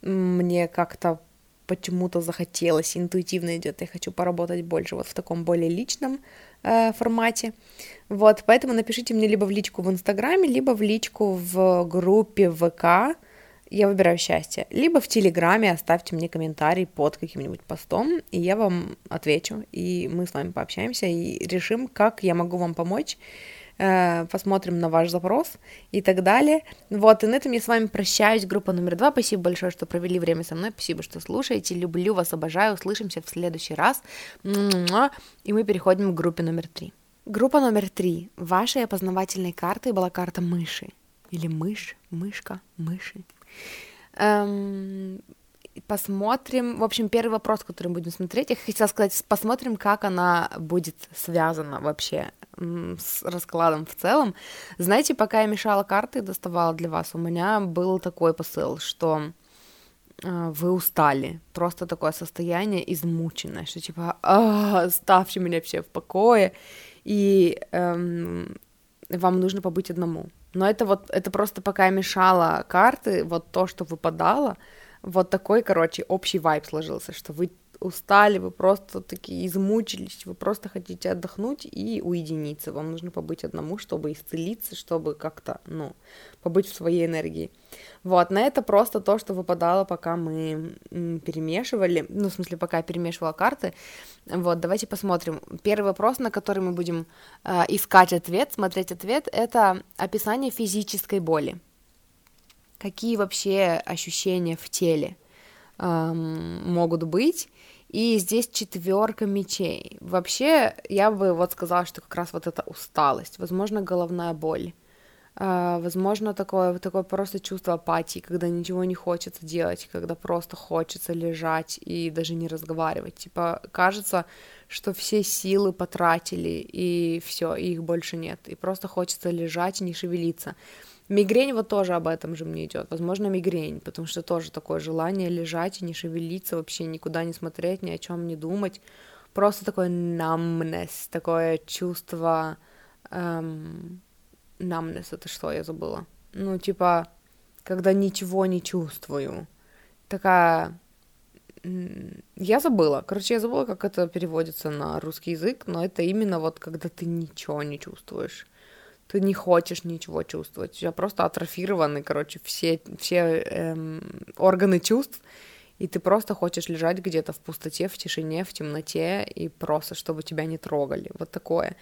Мне как-то почему-то захотелось, интуитивно идет, я хочу поработать больше вот в таком более личном э, формате. Вот, поэтому напишите мне либо в личку в Инстаграме, либо в личку в группе ВК, я выбираю счастье, либо в Телеграме оставьте мне комментарий под каким-нибудь постом, и я вам отвечу, и мы с вами пообщаемся и решим, как я могу вам помочь посмотрим на ваш запрос и так далее. Вот, и на этом я с вами прощаюсь. Группа номер два. Спасибо большое, что провели время со мной. Спасибо, что слушаете. Люблю вас, обожаю. Услышимся в следующий раз. И мы переходим к группе номер три. Группа номер три. Вашей опознавательной картой была карта мыши. Или мышь, мышка, мыши. Эм, посмотрим. В общем, первый вопрос, который мы будем смотреть, я хотела сказать, посмотрим, как она будет связана вообще с раскладом в целом. Знаете, пока я мешала карты и доставала для вас, у меня был такой посыл, что э, вы устали, просто такое состояние измученное, что типа, ставьте меня все в покое, и эм, вам нужно побыть одному. Но это вот, это просто пока я мешала карты, вот то, что выпадало, вот такой, короче, общий вайб сложился, что вы устали, вы просто такие измучились, вы просто хотите отдохнуть и уединиться. Вам нужно побыть одному, чтобы исцелиться, чтобы как-то, ну, побыть в своей энергии. Вот, на это просто то, что выпадало, пока мы перемешивали, ну, в смысле, пока я перемешивала карты. Вот, давайте посмотрим. Первый вопрос, на который мы будем э, искать ответ, смотреть ответ, это описание физической боли. Какие вообще ощущения в теле эм, могут быть? И здесь четверка мечей. Вообще, я бы вот сказала, что как раз вот эта усталость, возможно, головная боль, Uh, возможно, такое, такое просто чувство апатии, когда ничего не хочется делать, когда просто хочется лежать и даже не разговаривать. Типа, кажется, что все силы потратили, и все, их больше нет. И просто хочется лежать и не шевелиться. Мигрень вот тоже об этом же мне идет. Возможно, мигрень, потому что тоже такое желание лежать и не шевелиться, вообще никуда не смотреть, ни о чем не думать. Просто такое numbness, такое чувство... Эм... Это что, я забыла? Ну, типа, когда ничего не чувствую. Такая... Я забыла. Короче, я забыла, как это переводится на русский язык, но это именно вот когда ты ничего не чувствуешь ты не хочешь ничего чувствовать, у тебя просто атрофированы, короче, все, все эм, органы чувств, и ты просто хочешь лежать где-то в пустоте, в тишине, в темноте, и просто, чтобы тебя не трогали, вот такое.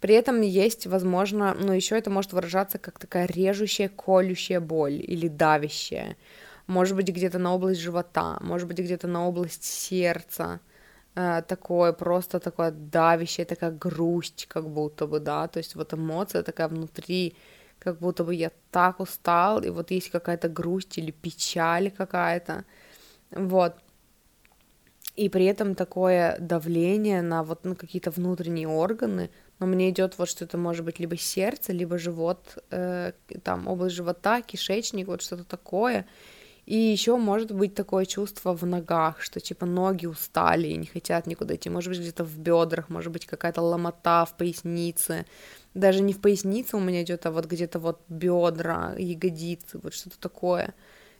При этом есть, возможно, ну, еще это может выражаться как такая режущая, колющая боль или давящая. Может быть, где-то на область живота, может быть, где-то на область сердца, такое просто такое давящее, такая грусть, как будто бы, да, то есть вот эмоция такая внутри, как будто бы я так устал, и вот есть какая-то грусть или печаль какая-то, вот. И при этом такое давление на вот на какие-то внутренние органы, но мне идет вот что это может быть либо сердце, либо живот, э, там область живота, кишечник, вот что-то такое. И еще может быть такое чувство в ногах, что типа ноги устали и не хотят никуда идти. Может быть где-то в бедрах, может быть какая-то ломота в пояснице. Даже не в пояснице у меня идет, а вот где-то вот бедра, ягодицы, вот что-то такое.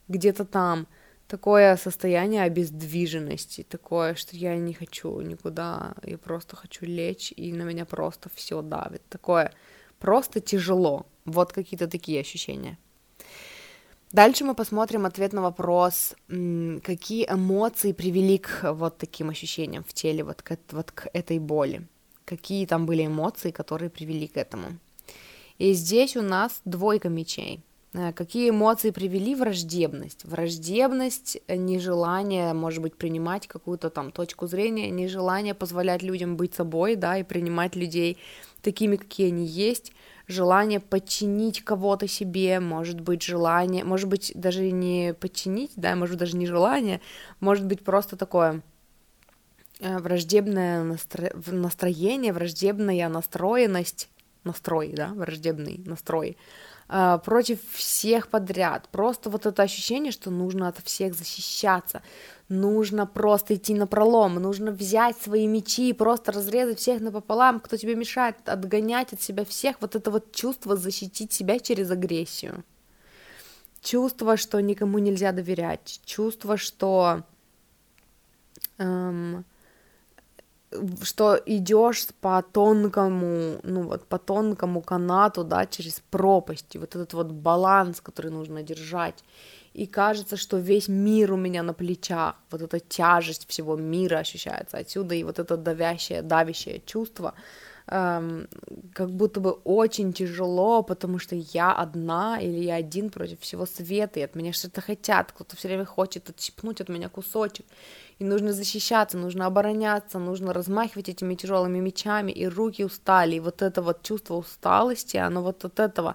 Где-то там такое состояние обездвиженности, такое, что я не хочу никуда, я просто хочу лечь, и на меня просто все давит. Такое просто тяжело. Вот какие-то такие ощущения. Дальше мы посмотрим ответ на вопрос, какие эмоции привели к вот таким ощущениям в теле, вот к, вот к этой боли. Какие там были эмоции, которые привели к этому. И здесь у нас двойка мечей – Э, какие эмоции привели враждебность? Враждебность, э, нежелание, может быть, принимать какую-то там точку зрения, нежелание позволять людям быть собой, да, и принимать людей такими, какие они есть, желание подчинить кого-то себе, может быть, желание, может быть, даже не подчинить, да, может быть, даже не желание, может быть, просто такое э, враждебное настро... настроение, враждебная настроенность, настрой, да, враждебный настрой, против всех подряд. Просто вот это ощущение, что нужно от всех защищаться, нужно просто идти на пролом, нужно взять свои мечи и просто разрезать всех напополам, кто тебе мешает, отгонять от себя всех, вот это вот чувство защитить себя через агрессию. Чувство, что никому нельзя доверять, чувство, что эм, что идешь по тонкому, ну вот по тонкому канату, да, через пропасть, и вот этот вот баланс, который нужно держать, и кажется, что весь мир у меня на плечах, вот эта тяжесть всего мира ощущается отсюда, и вот это давящее, давящее чувство, эм, как будто бы очень тяжело, потому что я одна или я один против всего света, и от меня что-то хотят, кто-то все время хочет отщипнуть от меня кусочек, и нужно защищаться, нужно обороняться, нужно размахивать этими тяжелыми мечами, и руки устали, и вот это вот чувство усталости, оно вот от этого,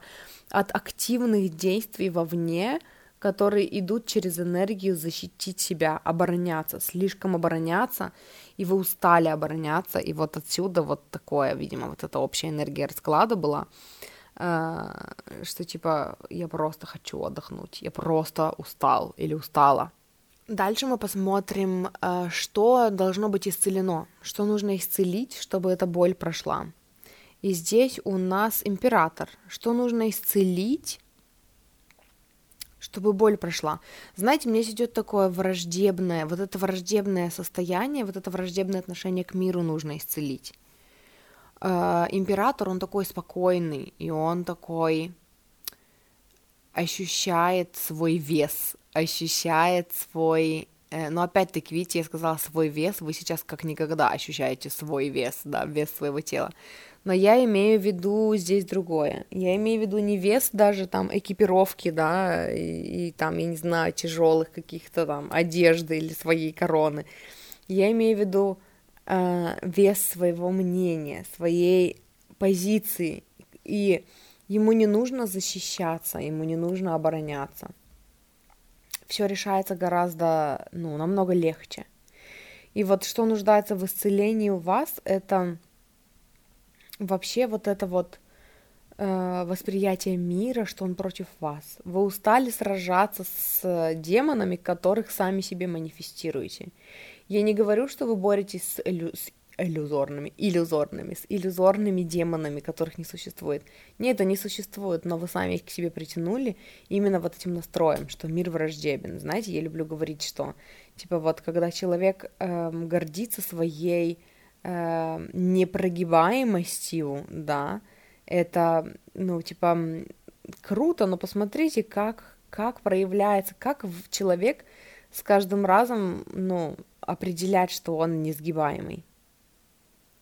от активных действий вовне, которые идут через энергию защитить себя, обороняться, слишком обороняться, и вы устали обороняться, и вот отсюда вот такое, видимо, вот эта общая энергия расклада была, э, что типа я просто хочу отдохнуть, я просто устал или устала, Дальше мы посмотрим, э, что должно быть исцелено, что нужно исцелить, чтобы эта боль прошла. И здесь у нас император. Что нужно исцелить, чтобы боль прошла? Знаете, мне идет такое враждебное, вот это враждебное состояние, вот это враждебное отношение к миру нужно исцелить. Э, император, он такой спокойный, и он такой ощущает свой вес, ощущает свой... Э, но опять-таки, видите, я сказала свой вес, вы сейчас как никогда ощущаете свой вес, да, вес своего тела. Но я имею в виду здесь другое. Я имею в виду не вес даже там экипировки, да, и, и там, я не знаю, тяжелых каких-то там одежды или своей короны. Я имею в виду э, вес своего мнения, своей позиции. И ему не нужно защищаться, ему не нужно обороняться все решается гораздо, ну, намного легче. И вот что нуждается в исцелении у вас, это вообще вот это вот э, восприятие мира, что он против вас. Вы устали сражаться с демонами, которых сами себе манифестируете. Я не говорю, что вы боретесь с, с иллюзорными, иллюзорными, с иллюзорными демонами, которых не существует. Нет, это не существует, но вы сами их к себе притянули именно вот этим настроем, что мир враждебен. Знаете, я люблю говорить, что типа вот когда человек э, гордится своей э, непрогибаемостью, да, это, ну, типа, круто, но посмотрите, как, как проявляется, как человек с каждым разом, ну, определять, что он несгибаемый.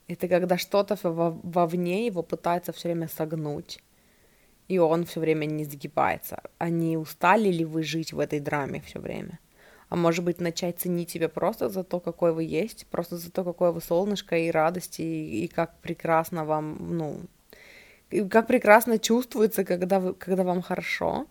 Это когда что-то вовне его пытается все время согнуть, и он все время не сгибается. А устали ли вы жить в этой драме все время? а может быть начать ценить себя просто за то, какой вы есть, просто за то, какое вы солнышко и радости, и, и как прекрасно вам, ну, как прекрасно чувствуется, когда, вы, когда вам хорошо,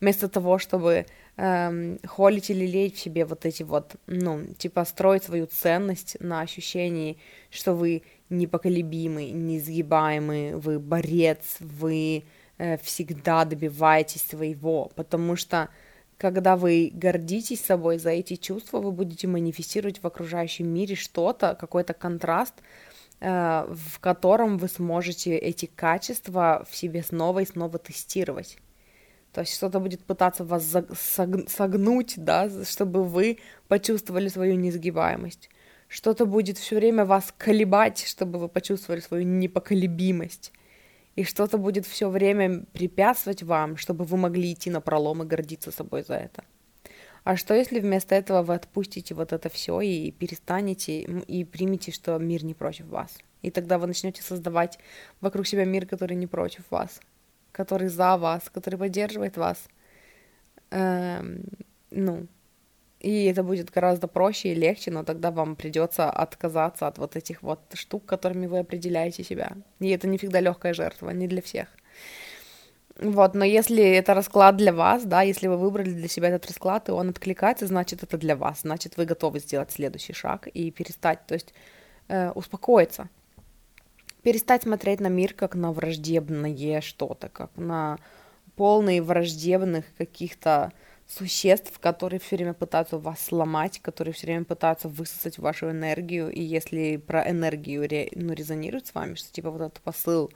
вместо того, чтобы эм, холить или лелеять в себе вот эти вот, ну, типа строить свою ценность на ощущении, что вы непоколебимый, неизгибаемый, вы борец, вы э, всегда добиваетесь своего, потому что когда вы гордитесь собой за эти чувства, вы будете манифестировать в окружающем мире что-то, какой-то контраст, э, в котором вы сможете эти качества в себе снова и снова тестировать. То есть что-то будет пытаться вас согнуть, да, чтобы вы почувствовали свою неизгибаемость. Что-то будет все время вас колебать, чтобы вы почувствовали свою непоколебимость. И что-то будет все время препятствовать вам, чтобы вы могли идти на пролом и гордиться собой за это. А что если вместо этого вы отпустите вот это все и перестанете и примете, что мир не против вас? И тогда вы начнете создавать вокруг себя мир, который не против вас, который за вас, который поддерживает вас. Эм, ну, и это будет гораздо проще и легче, но тогда вам придется отказаться от вот этих вот штук, которыми вы определяете себя. И это не всегда легкая жертва, не для всех. Вот, но если это расклад для вас, да, если вы выбрали для себя этот расклад, и он откликается, значит, это для вас, значит, вы готовы сделать следующий шаг и перестать, то есть э, успокоиться, перестать смотреть на мир как на враждебное что-то, как на полные враждебных каких-то существ, которые все время пытаются вас сломать, которые все время пытаются высосать вашу энергию, и если про энергию ре, ну, резонирует с вами, что типа вот этот посыл,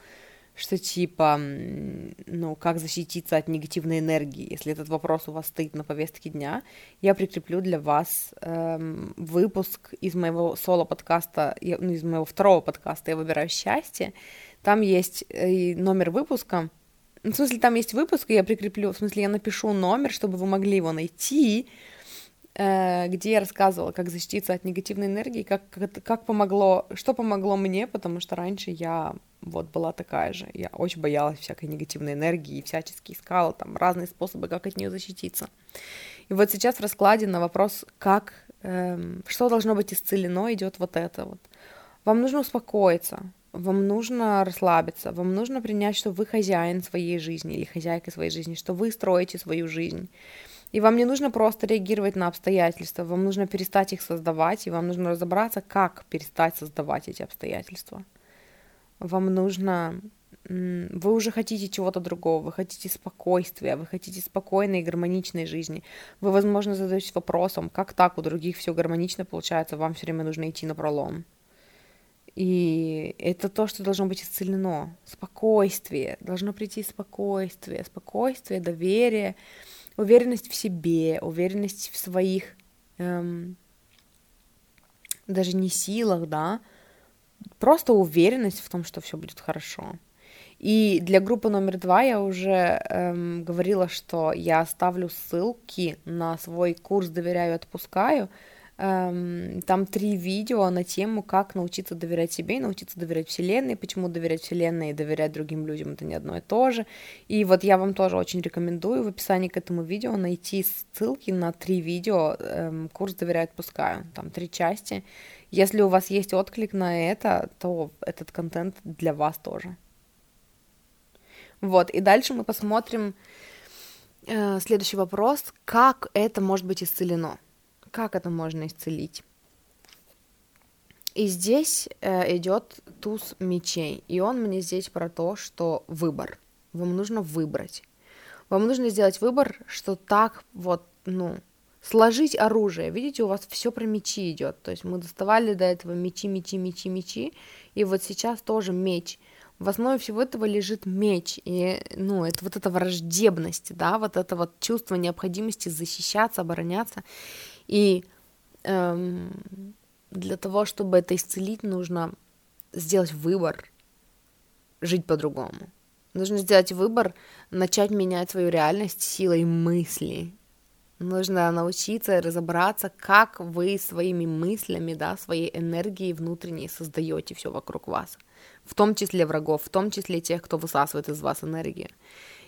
что типа, ну, как защититься от негативной энергии, если этот вопрос у вас стоит на повестке дня, я прикреплю для вас эм, выпуск из моего соло-подкаста, ну, из моего второго подкаста «Я выбираю счастье», там есть э, номер выпуска, ну, в смысле, там есть выпуск, и я прикреплю, в смысле, я напишу номер, чтобы вы могли его найти, э, где я рассказывала, как защититься от негативной энергии, как, как, как помогло, что помогло мне, потому что раньше я вот была такая же. Я очень боялась всякой негативной энергии и всячески искала там разные способы, как от нее защититься. И вот сейчас в раскладе на вопрос, как, эм, что должно быть исцелено, идет вот это вот. Вам нужно успокоиться, вам нужно расслабиться, вам нужно принять, что вы хозяин своей жизни или хозяйка своей жизни, что вы строите свою жизнь. И вам не нужно просто реагировать на обстоятельства, вам нужно перестать их создавать, и вам нужно разобраться, как перестать создавать эти обстоятельства. Вам нужно... Вы уже хотите чего-то другого, вы хотите спокойствия, вы хотите спокойной и гармоничной жизни. Вы, возможно, задаетесь вопросом, как так у других все гармонично получается, вам все время нужно идти на пролом. И это то, что должно быть исцелено. Спокойствие. Должно прийти спокойствие. Спокойствие, доверие, уверенность в себе, уверенность в своих эм, даже не силах, да, просто уверенность в том, что все будет хорошо. И для группы номер два я уже эм, говорила, что я оставлю ссылки на свой курс «Доверяю, отпускаю», Эм, там три видео на тему, как научиться доверять себе и научиться доверять Вселенной, почему доверять Вселенной и доверять другим людям это не одно и то же. И вот я вам тоже очень рекомендую в описании к этому видео найти ссылки на три видео эм, «Курс доверяю, отпускаю». Там три части. Если у вас есть отклик на это, то этот контент для вас тоже. Вот, и дальше мы посмотрим э, следующий вопрос, как это может быть исцелено как это можно исцелить? И здесь э, идет туз мечей, и он мне здесь про то, что выбор. Вам нужно выбрать. Вам нужно сделать выбор, что так вот, ну, сложить оружие. Видите, у вас все про мечи идет. То есть мы доставали до этого мечи, мечи, мечи, мечи, и вот сейчас тоже меч. В основе всего этого лежит меч, и, ну, это вот эта враждебность, да, вот это вот чувство необходимости защищаться, обороняться. И эм, для того, чтобы это исцелить, нужно сделать выбор жить по-другому. Нужно сделать выбор, начать менять свою реальность силой мысли. Нужно научиться разобраться, как вы своими мыслями, да, своей энергией внутренней создаете все вокруг вас. В том числе врагов, в том числе тех, кто высасывает из вас энергию.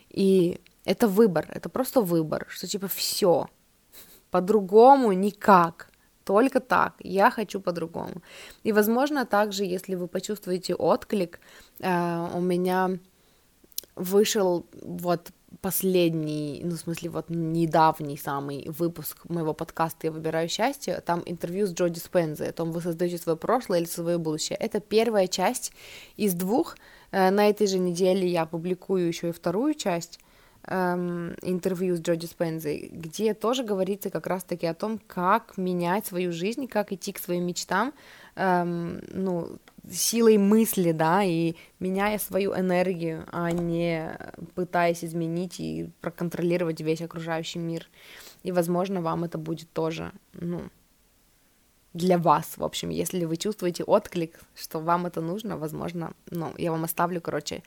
И это выбор, это просто выбор, что типа все, по-другому никак, только так, я хочу по-другому. И, возможно, также, если вы почувствуете отклик, э, у меня вышел вот последний, ну, в смысле, вот недавний самый выпуск моего подкаста «Я выбираю счастье», там интервью с Джоди Спензи о том, вы создаете свое прошлое или свое будущее. Это первая часть из двух. Э, на этой же неделе я публикую еще и вторую часть эм, интервью с Джоди Спензи, где тоже говорится как раз-таки о том, как менять свою жизнь, как идти к своим мечтам, эм, ну, силой мысли, да, и меняя свою энергию, а не пытаясь изменить и проконтролировать весь окружающий мир. И, возможно, вам это будет тоже, ну, для вас, в общем, если вы чувствуете отклик, что вам это нужно, возможно, ну, я вам оставлю, короче,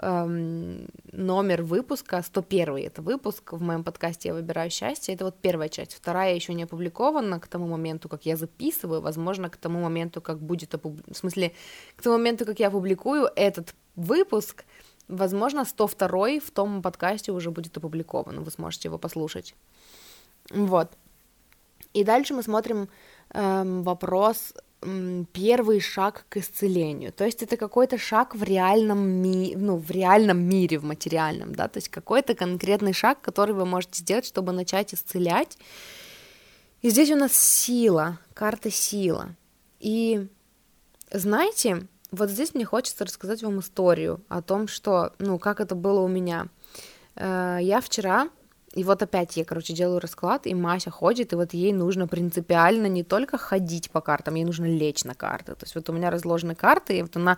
эм, номер выпуска, 101 это выпуск в моем подкасте «Я выбираю счастье», это вот первая часть, вторая еще не опубликована к тому моменту, как я записываю, возможно, к тому моменту, как будет опубликован, в смысле, к тому моменту, как я опубликую этот выпуск, возможно, 102 в том подкасте уже будет опубликован, вы сможете его послушать. Вот. И дальше мы смотрим эм, вопрос первый шаг к исцелению. То есть это какой-то шаг в реальном, ми... ну, в реальном мире, в материальном, да, то есть какой-то конкретный шаг, который вы можете сделать, чтобы начать исцелять. И здесь у нас сила, карта сила. И знаете, вот здесь мне хочется рассказать вам историю о том, что, ну, как это было у меня. Э, я вчера и вот опять я, короче, делаю расклад, и Мася ходит, и вот ей нужно принципиально не только ходить по картам, ей нужно лечь на карты. То есть вот у меня разложены карты, и вот она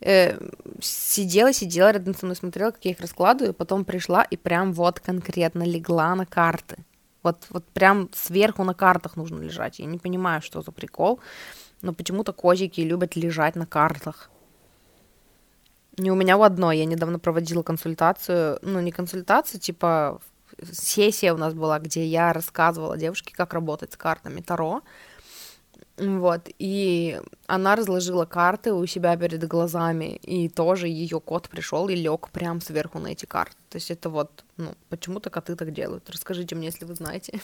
э, сидела, сидела рядом со мной, смотрела, как я их раскладываю, и потом пришла и прям вот конкретно легла на карты. Вот, вот прям сверху на картах нужно лежать. Я не понимаю, что за прикол, но почему-то козики любят лежать на картах. Не у меня у одной. Я недавно проводила консультацию, ну, не консультацию, типа сессия у нас была, где я рассказывала девушке, как работать с картами Таро. Вот, и она разложила карты у себя перед глазами, и тоже ее кот пришел и лег прям сверху на эти карты. То есть это вот, ну, почему-то коты так делают. Расскажите мне, если вы знаете.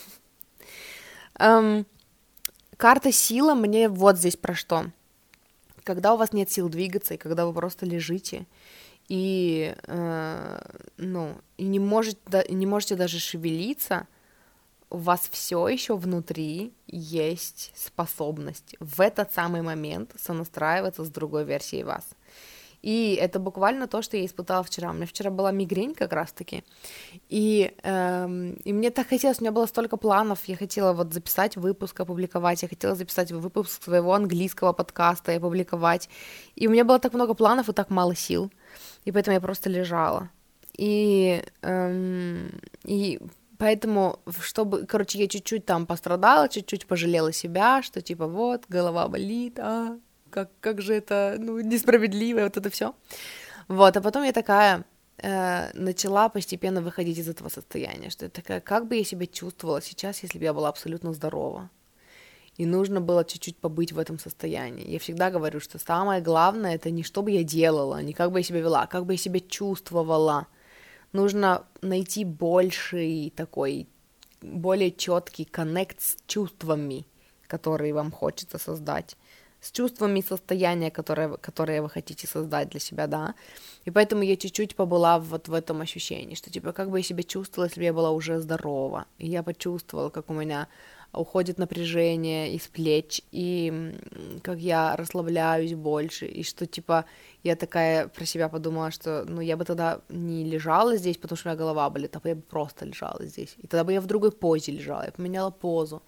um, <laughs> карта сила мне вот здесь про что. Когда у вас нет сил двигаться, и когда вы просто лежите, и, э, ну, и не, может, не можете даже шевелиться, у вас все еще внутри есть способность в этот самый момент сонастраиваться с другой версией вас. И это буквально то, что я испытала вчера. У меня вчера была мигрень как раз-таки. И, эм, и мне так хотелось, у меня было столько планов. Я хотела вот записать выпуск, опубликовать. Я хотела записать выпуск своего английского подкаста и опубликовать. И у меня было так много планов и так мало сил и поэтому я просто лежала. И, эм, и поэтому, чтобы, короче, я чуть-чуть там пострадала, чуть-чуть пожалела себя, что типа вот, голова болит, а как, как же это, ну, несправедливо, вот это все. Вот, а потом я такая э, начала постепенно выходить из этого состояния, что я такая, как бы я себя чувствовала сейчас, если бы я была абсолютно здорова и нужно было чуть-чуть побыть в этом состоянии. Я всегда говорю, что самое главное это не что бы я делала, не как бы я себя вела, а как бы я себя чувствовала. Нужно найти больший такой, более четкий коннект с чувствами, которые вам хочется создать с чувствами состояния, которое, которое вы хотите создать для себя, да. И поэтому я чуть-чуть побыла вот в этом ощущении, что типа как бы я себя чувствовала, если бы я была уже здорова. И я почувствовала, как у меня уходит напряжение из плеч, и как я расслабляюсь больше, и что, типа, я такая про себя подумала, что, ну, я бы тогда не лежала здесь, потому что у меня голова болит, а я бы просто лежала здесь, и тогда бы я в другой позе лежала, я поменяла позу,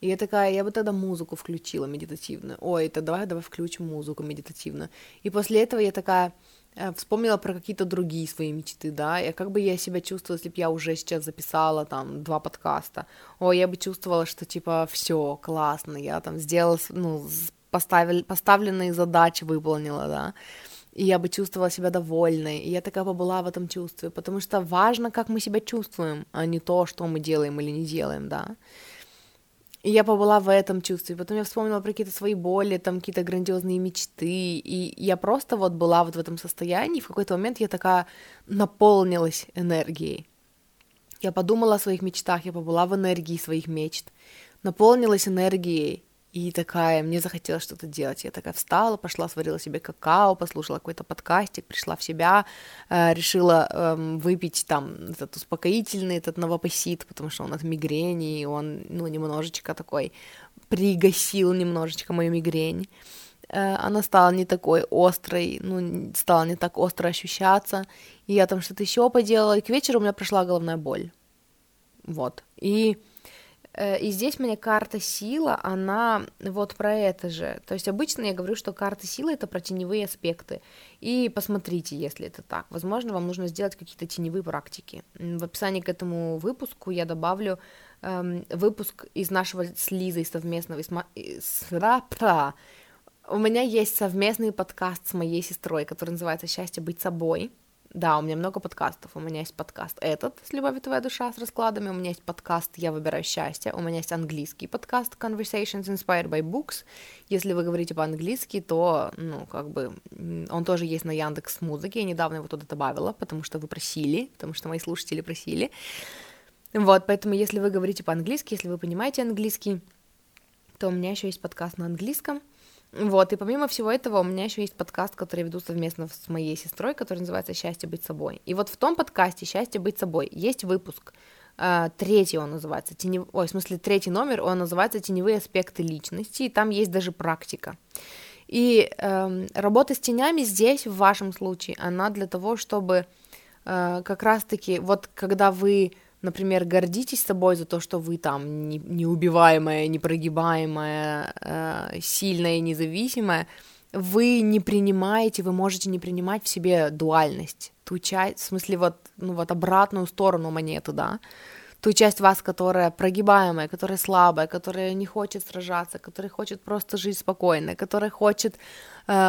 и я такая, я бы тогда музыку включила медитативную, ой, то давай, давай включим музыку медитативную, и после этого я такая, Э, вспомнила про какие-то другие свои мечты, да, и как бы я себя чувствовала, если бы я уже сейчас записала там два подкаста, о, я бы чувствовала, что типа все классно, я там сделала, ну, поставили, поставленные задачи выполнила, да, и я бы чувствовала себя довольной, и я такая побыла в этом чувстве, потому что важно, как мы себя чувствуем, а не то, что мы делаем или не делаем, да, и я побыла в этом чувстве. Потом я вспомнила про какие-то свои боли, там какие-то грандиозные мечты. И я просто вот была вот в этом состоянии. И в какой-то момент я такая наполнилась энергией. Я подумала о своих мечтах, я побыла в энергии своих мечт, наполнилась энергией, и такая, мне захотелось что-то делать. Я такая встала, пошла, сварила себе какао, послушала какой-то подкастик, пришла в себя, э, решила э, выпить там этот успокоительный, этот новопосит, потому что он от мигрени, и он, ну, немножечко такой пригасил немножечко мою мигрень. Э, она стала не такой острой, ну, стала не так остро ощущаться, и я там что-то еще поделала, и к вечеру у меня прошла головная боль. Вот. И и здесь мне карта сила, она вот про это же. То есть обычно я говорю, что карта силы это про теневые аспекты. И посмотрите, если это так. Возможно, вам нужно сделать какие-то теневые практики. В описании к этому выпуску я добавлю эм, выпуск из нашего с Лизой совместного... С... У меня есть совместный подкаст с моей сестрой, который называется «Счастье быть собой». Да, у меня много подкастов. У меня есть подкаст этот с «Любовь твоя душа» с раскладами, у меня есть подкаст «Я выбираю счастье», у меня есть английский подкаст «Conversations Inspired by Books». Если вы говорите по-английски, то, ну, как бы, он тоже есть на Яндекс Музыке. Я недавно его туда добавила, потому что вы просили, потому что мои слушатели просили. Вот, поэтому если вы говорите по-английски, если вы понимаете английский, то у меня еще есть подкаст на английском — вот, и помимо всего этого, у меня еще есть подкаст, который я веду совместно с моей сестрой, который называется «Счастье быть собой». И вот в том подкасте «Счастье быть собой» есть выпуск, э, третий он называется, тенев... ой, в смысле третий номер, он называется «Теневые аспекты личности», и там есть даже практика. И э, работа с тенями здесь, в вашем случае, она для того, чтобы э, как раз-таки, вот когда вы например, гордитесь собой за то, что вы там не, неубиваемая, непрогибаемая, э, сильная и независимая, вы не принимаете, вы можете не принимать в себе дуальность, ту часть, в смысле вот, ну вот обратную сторону монеты, да, ту часть вас, которая прогибаемая, которая слабая, которая не хочет сражаться, которая хочет просто жить спокойно, которая хочет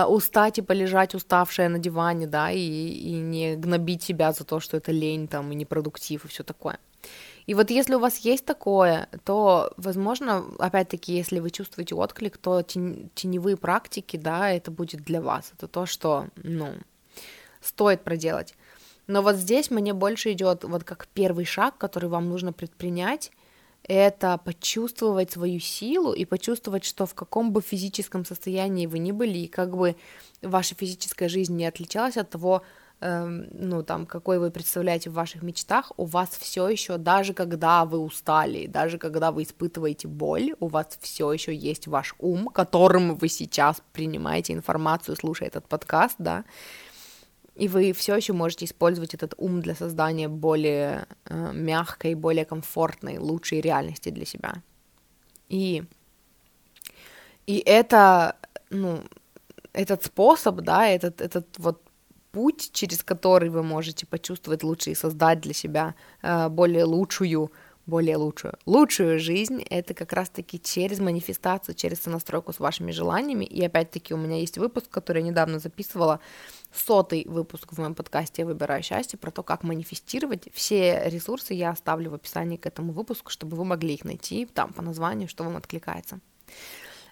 устать и полежать уставшая на диване, да, и, и не гнобить себя за то, что это лень там и непродуктив и все такое. И вот если у вас есть такое, то, возможно, опять-таки, если вы чувствуете отклик, то теневые практики, да, это будет для вас. Это то, что, ну, стоит проделать. Но вот здесь мне больше идет вот как первый шаг, который вам нужно предпринять, это почувствовать свою силу и почувствовать, что в каком бы физическом состоянии вы ни были, и как бы ваша физическая жизнь не отличалась от того, эм, ну там, какой вы представляете в ваших мечтах, у вас все еще, даже когда вы устали, даже когда вы испытываете боль, у вас все еще есть ваш ум, которым вы сейчас принимаете информацию, слушая этот подкаст, да, и вы все еще можете использовать этот ум для создания более э, мягкой, более комфортной, лучшей реальности для себя. И, и это, ну, этот способ, да, этот, этот вот путь, через который вы можете почувствовать лучше и создать для себя э, более лучшую более лучшую. Лучшую жизнь — это как раз-таки через манифестацию, через сонастройку с вашими желаниями. И опять-таки у меня есть выпуск, который я недавно записывала, сотый выпуск в моем подкасте «Я выбираю счастье», про то, как манифестировать. Все ресурсы я оставлю в описании к этому выпуску, чтобы вы могли их найти там по названию, что вам откликается.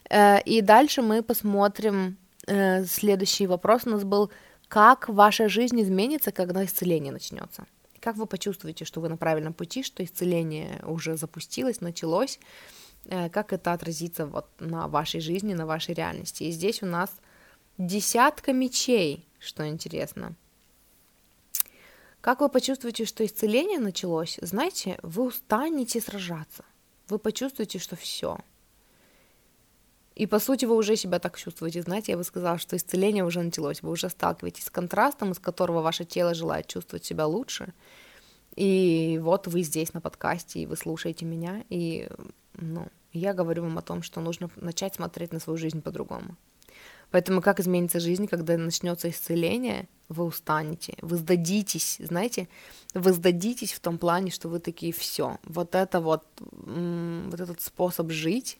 Э, и дальше мы посмотрим э, следующий вопрос у нас был, как ваша жизнь изменится, когда исцеление начнется. Как вы почувствуете, что вы на правильном пути, что исцеление уже запустилось, началось, э, как это отразится вот на вашей жизни, на вашей реальности. И здесь у нас десятка мечей, что интересно. Как вы почувствуете, что исцеление началось, знаете, вы устанете сражаться. Вы почувствуете, что все. И по сути вы уже себя так чувствуете. Знаете, я бы сказала, что исцеление уже началось. Вы уже сталкиваетесь с контрастом, из которого ваше тело желает чувствовать себя лучше. И вот вы здесь на подкасте, и вы слушаете меня, и ну, я говорю вам о том, что нужно начать смотреть на свою жизнь по-другому. Поэтому как изменится жизнь, когда начнется исцеление, вы устанете, вы сдадитесь, знаете, вы сдадитесь в том плане, что вы такие все. Вот это вот, вот этот способ жить,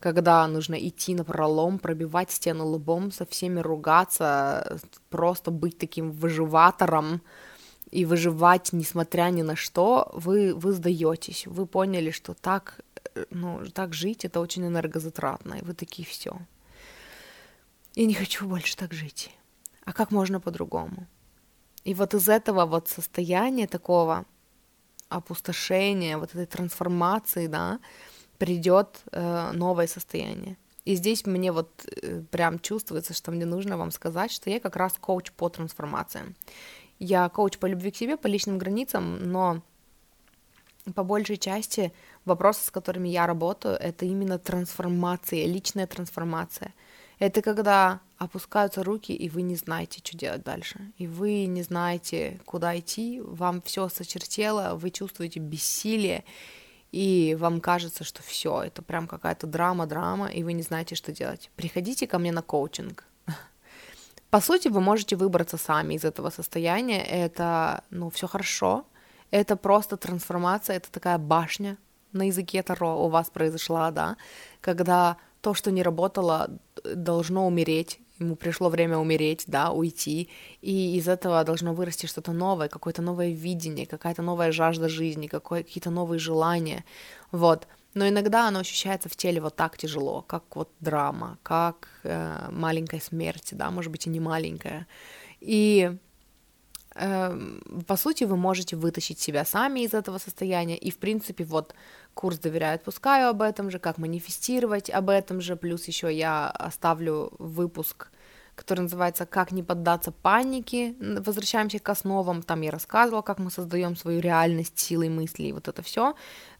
когда нужно идти на пролом, пробивать стену лбом, со всеми ругаться, просто быть таким выживатором и выживать, несмотря ни на что, вы, вы сдаетесь. Вы поняли, что так, э, ну, так жить это очень энергозатратно, и вы такие все. Я не хочу больше так жить. А как можно по-другому? И вот из этого вот состояния такого опустошения, вот этой трансформации, да, придет э, новое состояние. И здесь мне вот э, прям чувствуется, что мне нужно вам сказать, что я как раз коуч по трансформациям. Я коуч по любви к себе, по личным границам, но по большей части вопросы, с которыми я работаю, это именно трансформация, личная трансформация. Это когда опускаются руки, и вы не знаете, что делать дальше. И вы не знаете, куда идти, вам все сочертело, вы чувствуете бессилие, и вам кажется, что все, это прям какая-то драма-драма, и вы не знаете, что делать. Приходите ко мне на коучинг. <laughs> По сути, вы можете выбраться сами из этого состояния. Это, ну, все хорошо. Это просто трансформация, это такая башня на языке Таро у вас произошла, да, когда то, что не работало, должно умереть, ему пришло время умереть, да, уйти, и из этого должно вырасти что-то новое, какое-то новое видение, какая-то новая жажда жизни, какие-то новые желания, вот. Но иногда оно ощущается в теле вот так тяжело, как вот драма, как э, маленькая смерть, да, может быть и не маленькая. И Эм, по сути, вы можете вытащить себя сами из этого состояния, и, в принципе, вот курс «Доверяю, отпускаю» об этом же, как манифестировать об этом же, плюс еще я оставлю выпуск, который называется «Как не поддаться панике», возвращаемся к основам, там я рассказывала, как мы создаем свою реальность силой мысли, и вот это все,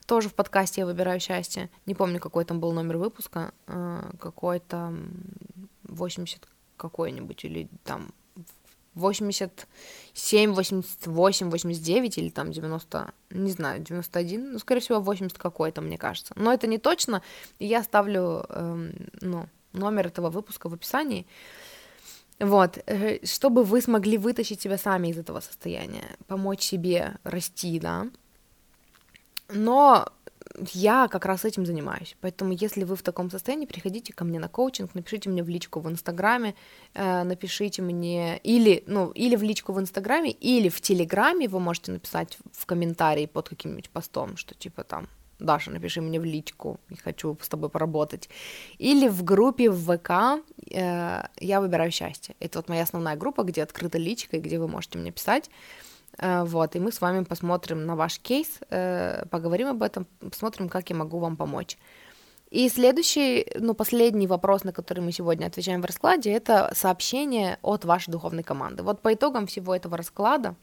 тоже в подкасте «Я выбираю счастье», не помню, какой там был номер выпуска, э, какой-то 80 какой-нибудь, или там 87, 88, 89 или там 90, не знаю, 91, ну, скорее всего, 80 какой-то, мне кажется. Но это не точно, я ставлю, эм, ну, номер этого выпуска в описании. Вот, э, чтобы вы смогли вытащить себя сами из этого состояния, помочь себе расти, да. Но я как раз этим занимаюсь. Поэтому, если вы в таком состоянии, приходите ко мне на коучинг, напишите мне в личку в Инстаграме, э, напишите мне или, ну, или в личку в Инстаграме, или в Телеграме вы можете написать в комментарии под каким-нибудь постом, что типа там Даша, напиши мне в личку, я хочу с тобой поработать. Или в группе в ВК э, «Я выбираю счастье». Это вот моя основная группа, где открыта личка, и где вы можете мне писать. Э, вот, и мы с вами посмотрим на ваш кейс, э, поговорим об этом, посмотрим, как я могу вам помочь. И следующий, ну, последний вопрос, на который мы сегодня отвечаем в раскладе, это сообщение от вашей духовной команды. Вот по итогам всего этого расклада,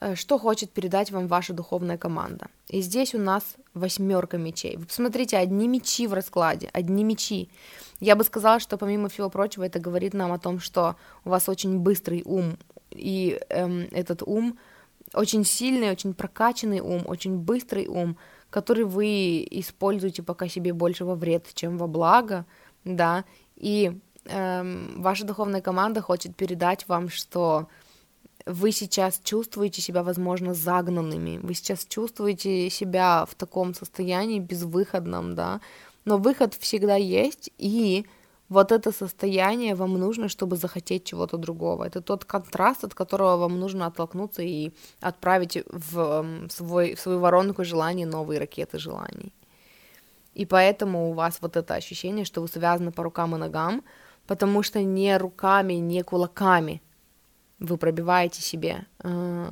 э, что хочет передать вам ваша духовная команда. И здесь у нас восьмерка мечей. Вы посмотрите, одни мечи в раскладе, одни мечи. Я бы сказала, что помимо всего прочего, это говорит нам о том, что у вас очень быстрый ум, и эм, этот ум очень сильный, очень прокачанный ум, очень быстрый ум, который вы используете пока себе больше во вред, чем во благо, да, и эм, ваша духовная команда хочет передать вам, что вы сейчас чувствуете себя, возможно, загнанными, вы сейчас чувствуете себя в таком состоянии безвыходном, да, но выход всегда есть, и вот это состояние вам нужно, чтобы захотеть чего-то другого. Это тот контраст, от которого вам нужно оттолкнуться и отправить в, свой, в свою воронку желаний новые ракеты желаний. И поэтому у вас вот это ощущение, что вы связаны по рукам и ногам, потому что не руками, не кулаками вы пробиваете себе э,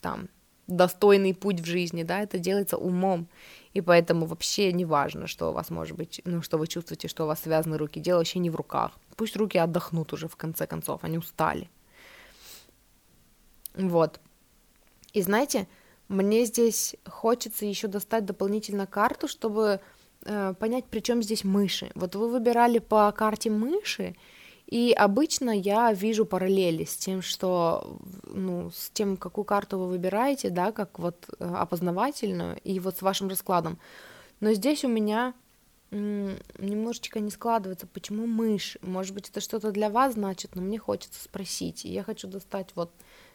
там достойный путь в жизни, да, это делается умом и поэтому вообще не важно, что у вас может быть, ну, что вы чувствуете, что у вас связаны руки, дело вообще не в руках. Пусть руки отдохнут уже в конце концов, они устали. Вот. И знаете, мне здесь хочется еще достать дополнительно карту, чтобы э, понять, при чем здесь мыши. Вот вы выбирали по карте мыши, и обычно я вижу параллели с тем, что, ну, с тем, какую карту вы выбираете, да, как вот э, опознавательную, и вот с вашим раскладом. Но здесь у меня немножечко не складывается, почему мышь. Может быть, это что-то для вас значит, но мне хочется спросить. И я хочу достать вот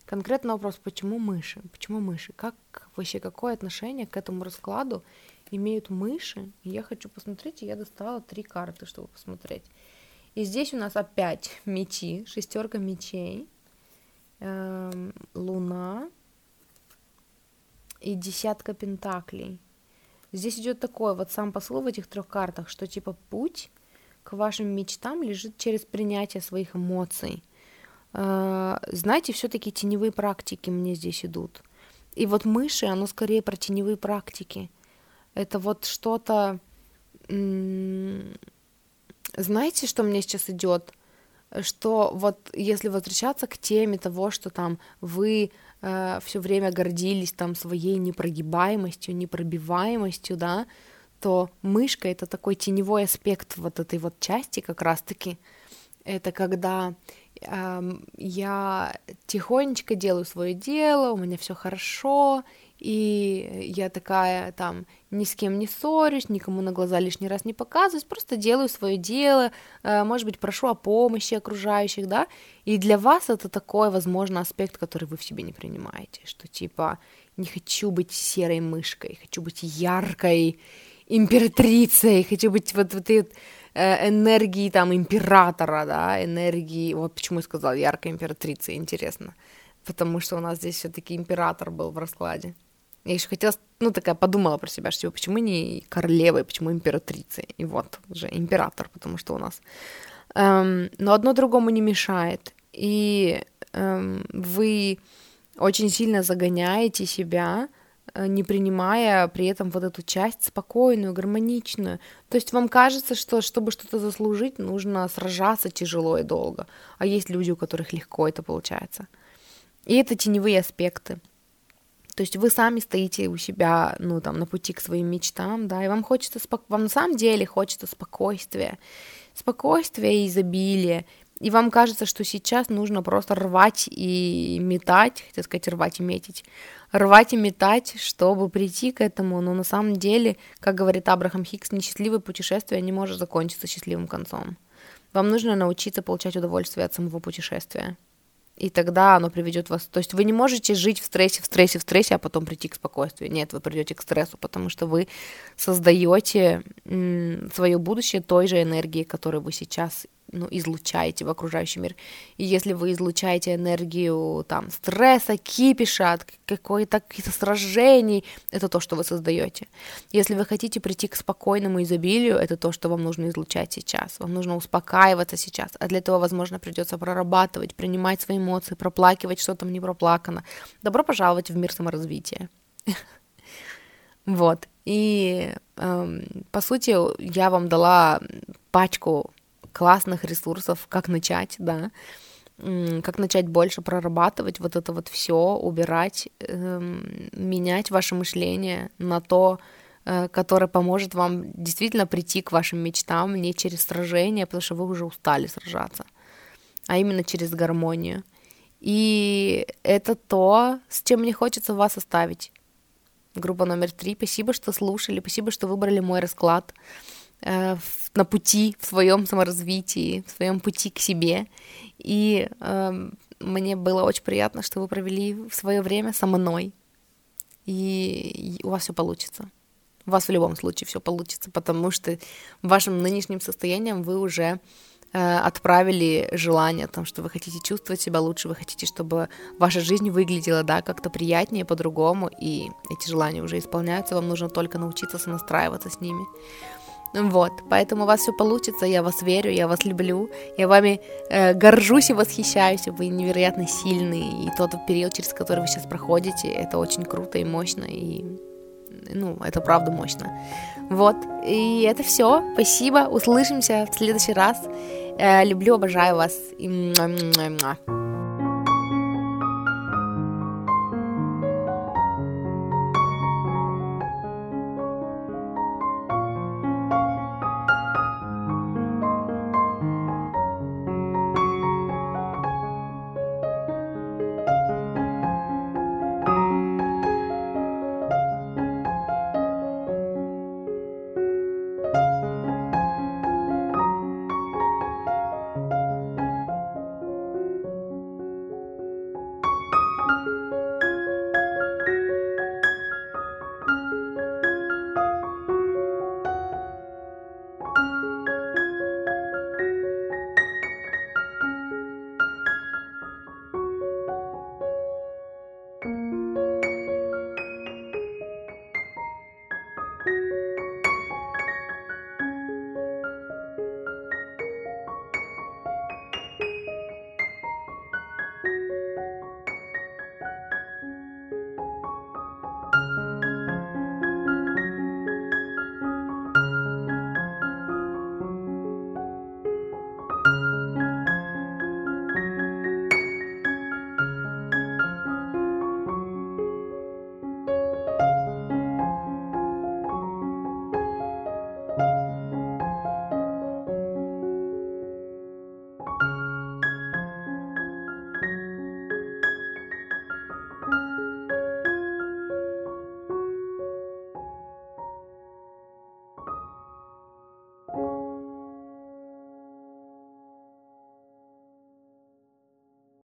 конкретный вопрос, почему мыши? Почему мыши? Как вообще, какое отношение к этому раскладу имеют мыши? Я хочу посмотреть, и я достала три карты, чтобы посмотреть. И здесь у нас опять мечи, шестерка мечей, эм, луна и десятка пентаклей. Здесь идет такое вот сам посыл в этих трех картах, что типа путь к вашим мечтам лежит через принятие своих эмоций. Э, знаете, все-таки теневые практики мне здесь идут. И вот мыши, оно скорее про теневые практики. Это вот что-то... Знаете, что мне сейчас идет? Что вот если возвращаться к теме того, что там вы э, все время гордились там своей непрогибаемостью, непробиваемостью, да, то мышка это такой теневой аспект вот этой вот части как раз-таки. Это когда э, я тихонечко делаю свое дело, у меня все хорошо, и я такая там ни с кем не ссорюсь, никому на глаза лишний раз не показываюсь, просто делаю свое дело, э, может быть, прошу о помощи окружающих, да, и для вас это такой, возможно, аспект, который вы в себе не принимаете, что типа не хочу быть серой мышкой, хочу быть яркой императрицей, хочу быть вот, вот этой э, энергии там императора, да, энергии, вот почему я сказала яркая императрица, интересно, потому что у нас здесь все-таки император был в раскладе. Я еще хотела, ну, такая подумала про себя, что типа, почему не королевой, почему императрицей? И вот уже император, потому что у нас. Эм, но одно другому не мешает. И эм, вы очень сильно загоняете себя, э, не принимая при этом вот эту часть спокойную, гармоничную. То есть вам кажется, что чтобы что-то заслужить, нужно сражаться тяжело и долго. А есть люди, у которых легко это получается. И это теневые аспекты. То есть вы сами стоите у себя, ну, там, на пути к своим мечтам, да, и вам хочется, спок... вам на самом деле хочется спокойствия, спокойствия и изобилия, и вам кажется, что сейчас нужно просто рвать и метать, хотел сказать рвать и метить, рвать и метать, чтобы прийти к этому, но на самом деле, как говорит Абрахам Хикс, несчастливое путешествие не может закончиться счастливым концом. Вам нужно научиться получать удовольствие от самого путешествия и тогда оно приведет вас. То есть вы не можете жить в стрессе, в стрессе, в стрессе, а потом прийти к спокойствию. Нет, вы придете к стрессу, потому что вы создаете свое будущее той же энергии, которую вы сейчас ну, излучаете в окружающий мир. И если вы излучаете энергию там стресса, кипиша, от какой-то каких-то сражений, это то, что вы создаете. Если вы хотите прийти к спокойному изобилию, это то, что вам нужно излучать сейчас. Вам нужно успокаиваться сейчас. А для этого, возможно, придется прорабатывать, принимать свои эмоции, проплакивать, что там не проплакано. Добро пожаловать в мир саморазвития. <laughs> Вот. И, эм, по сути, я вам дала пачку классных ресурсов, как начать, да, как начать больше прорабатывать вот это вот все, убирать, эм, менять ваше мышление на то, э, которое поможет вам действительно прийти к вашим мечтам не через сражение, потому что вы уже устали сражаться, а именно через гармонию. И это то, с чем мне хочется вас оставить. Группа номер три. Спасибо, что слушали, спасибо, что выбрали мой расклад. Э, на пути в своем саморазвитии, в своем пути к себе. И э, мне было очень приятно, что вы провели свое время со мной. И, у вас все получится. У вас в любом случае все получится, потому что вашим нынешним состоянием вы уже э, отправили желание о том, что вы хотите чувствовать себя лучше, вы хотите, чтобы ваша жизнь выглядела, да, как-то приятнее, по-другому, и эти желания уже исполняются, вам нужно только научиться сонастраиваться с ними. Вот, поэтому у вас все получится, я вас верю, я вас люблю, я вами э, горжусь и восхищаюсь, вы невероятно сильные, и тот период, через который вы сейчас проходите, это очень круто и мощно, и, ну, это правда мощно. Вот, и это все, спасибо, услышимся в следующий раз, э, люблю, обожаю вас, и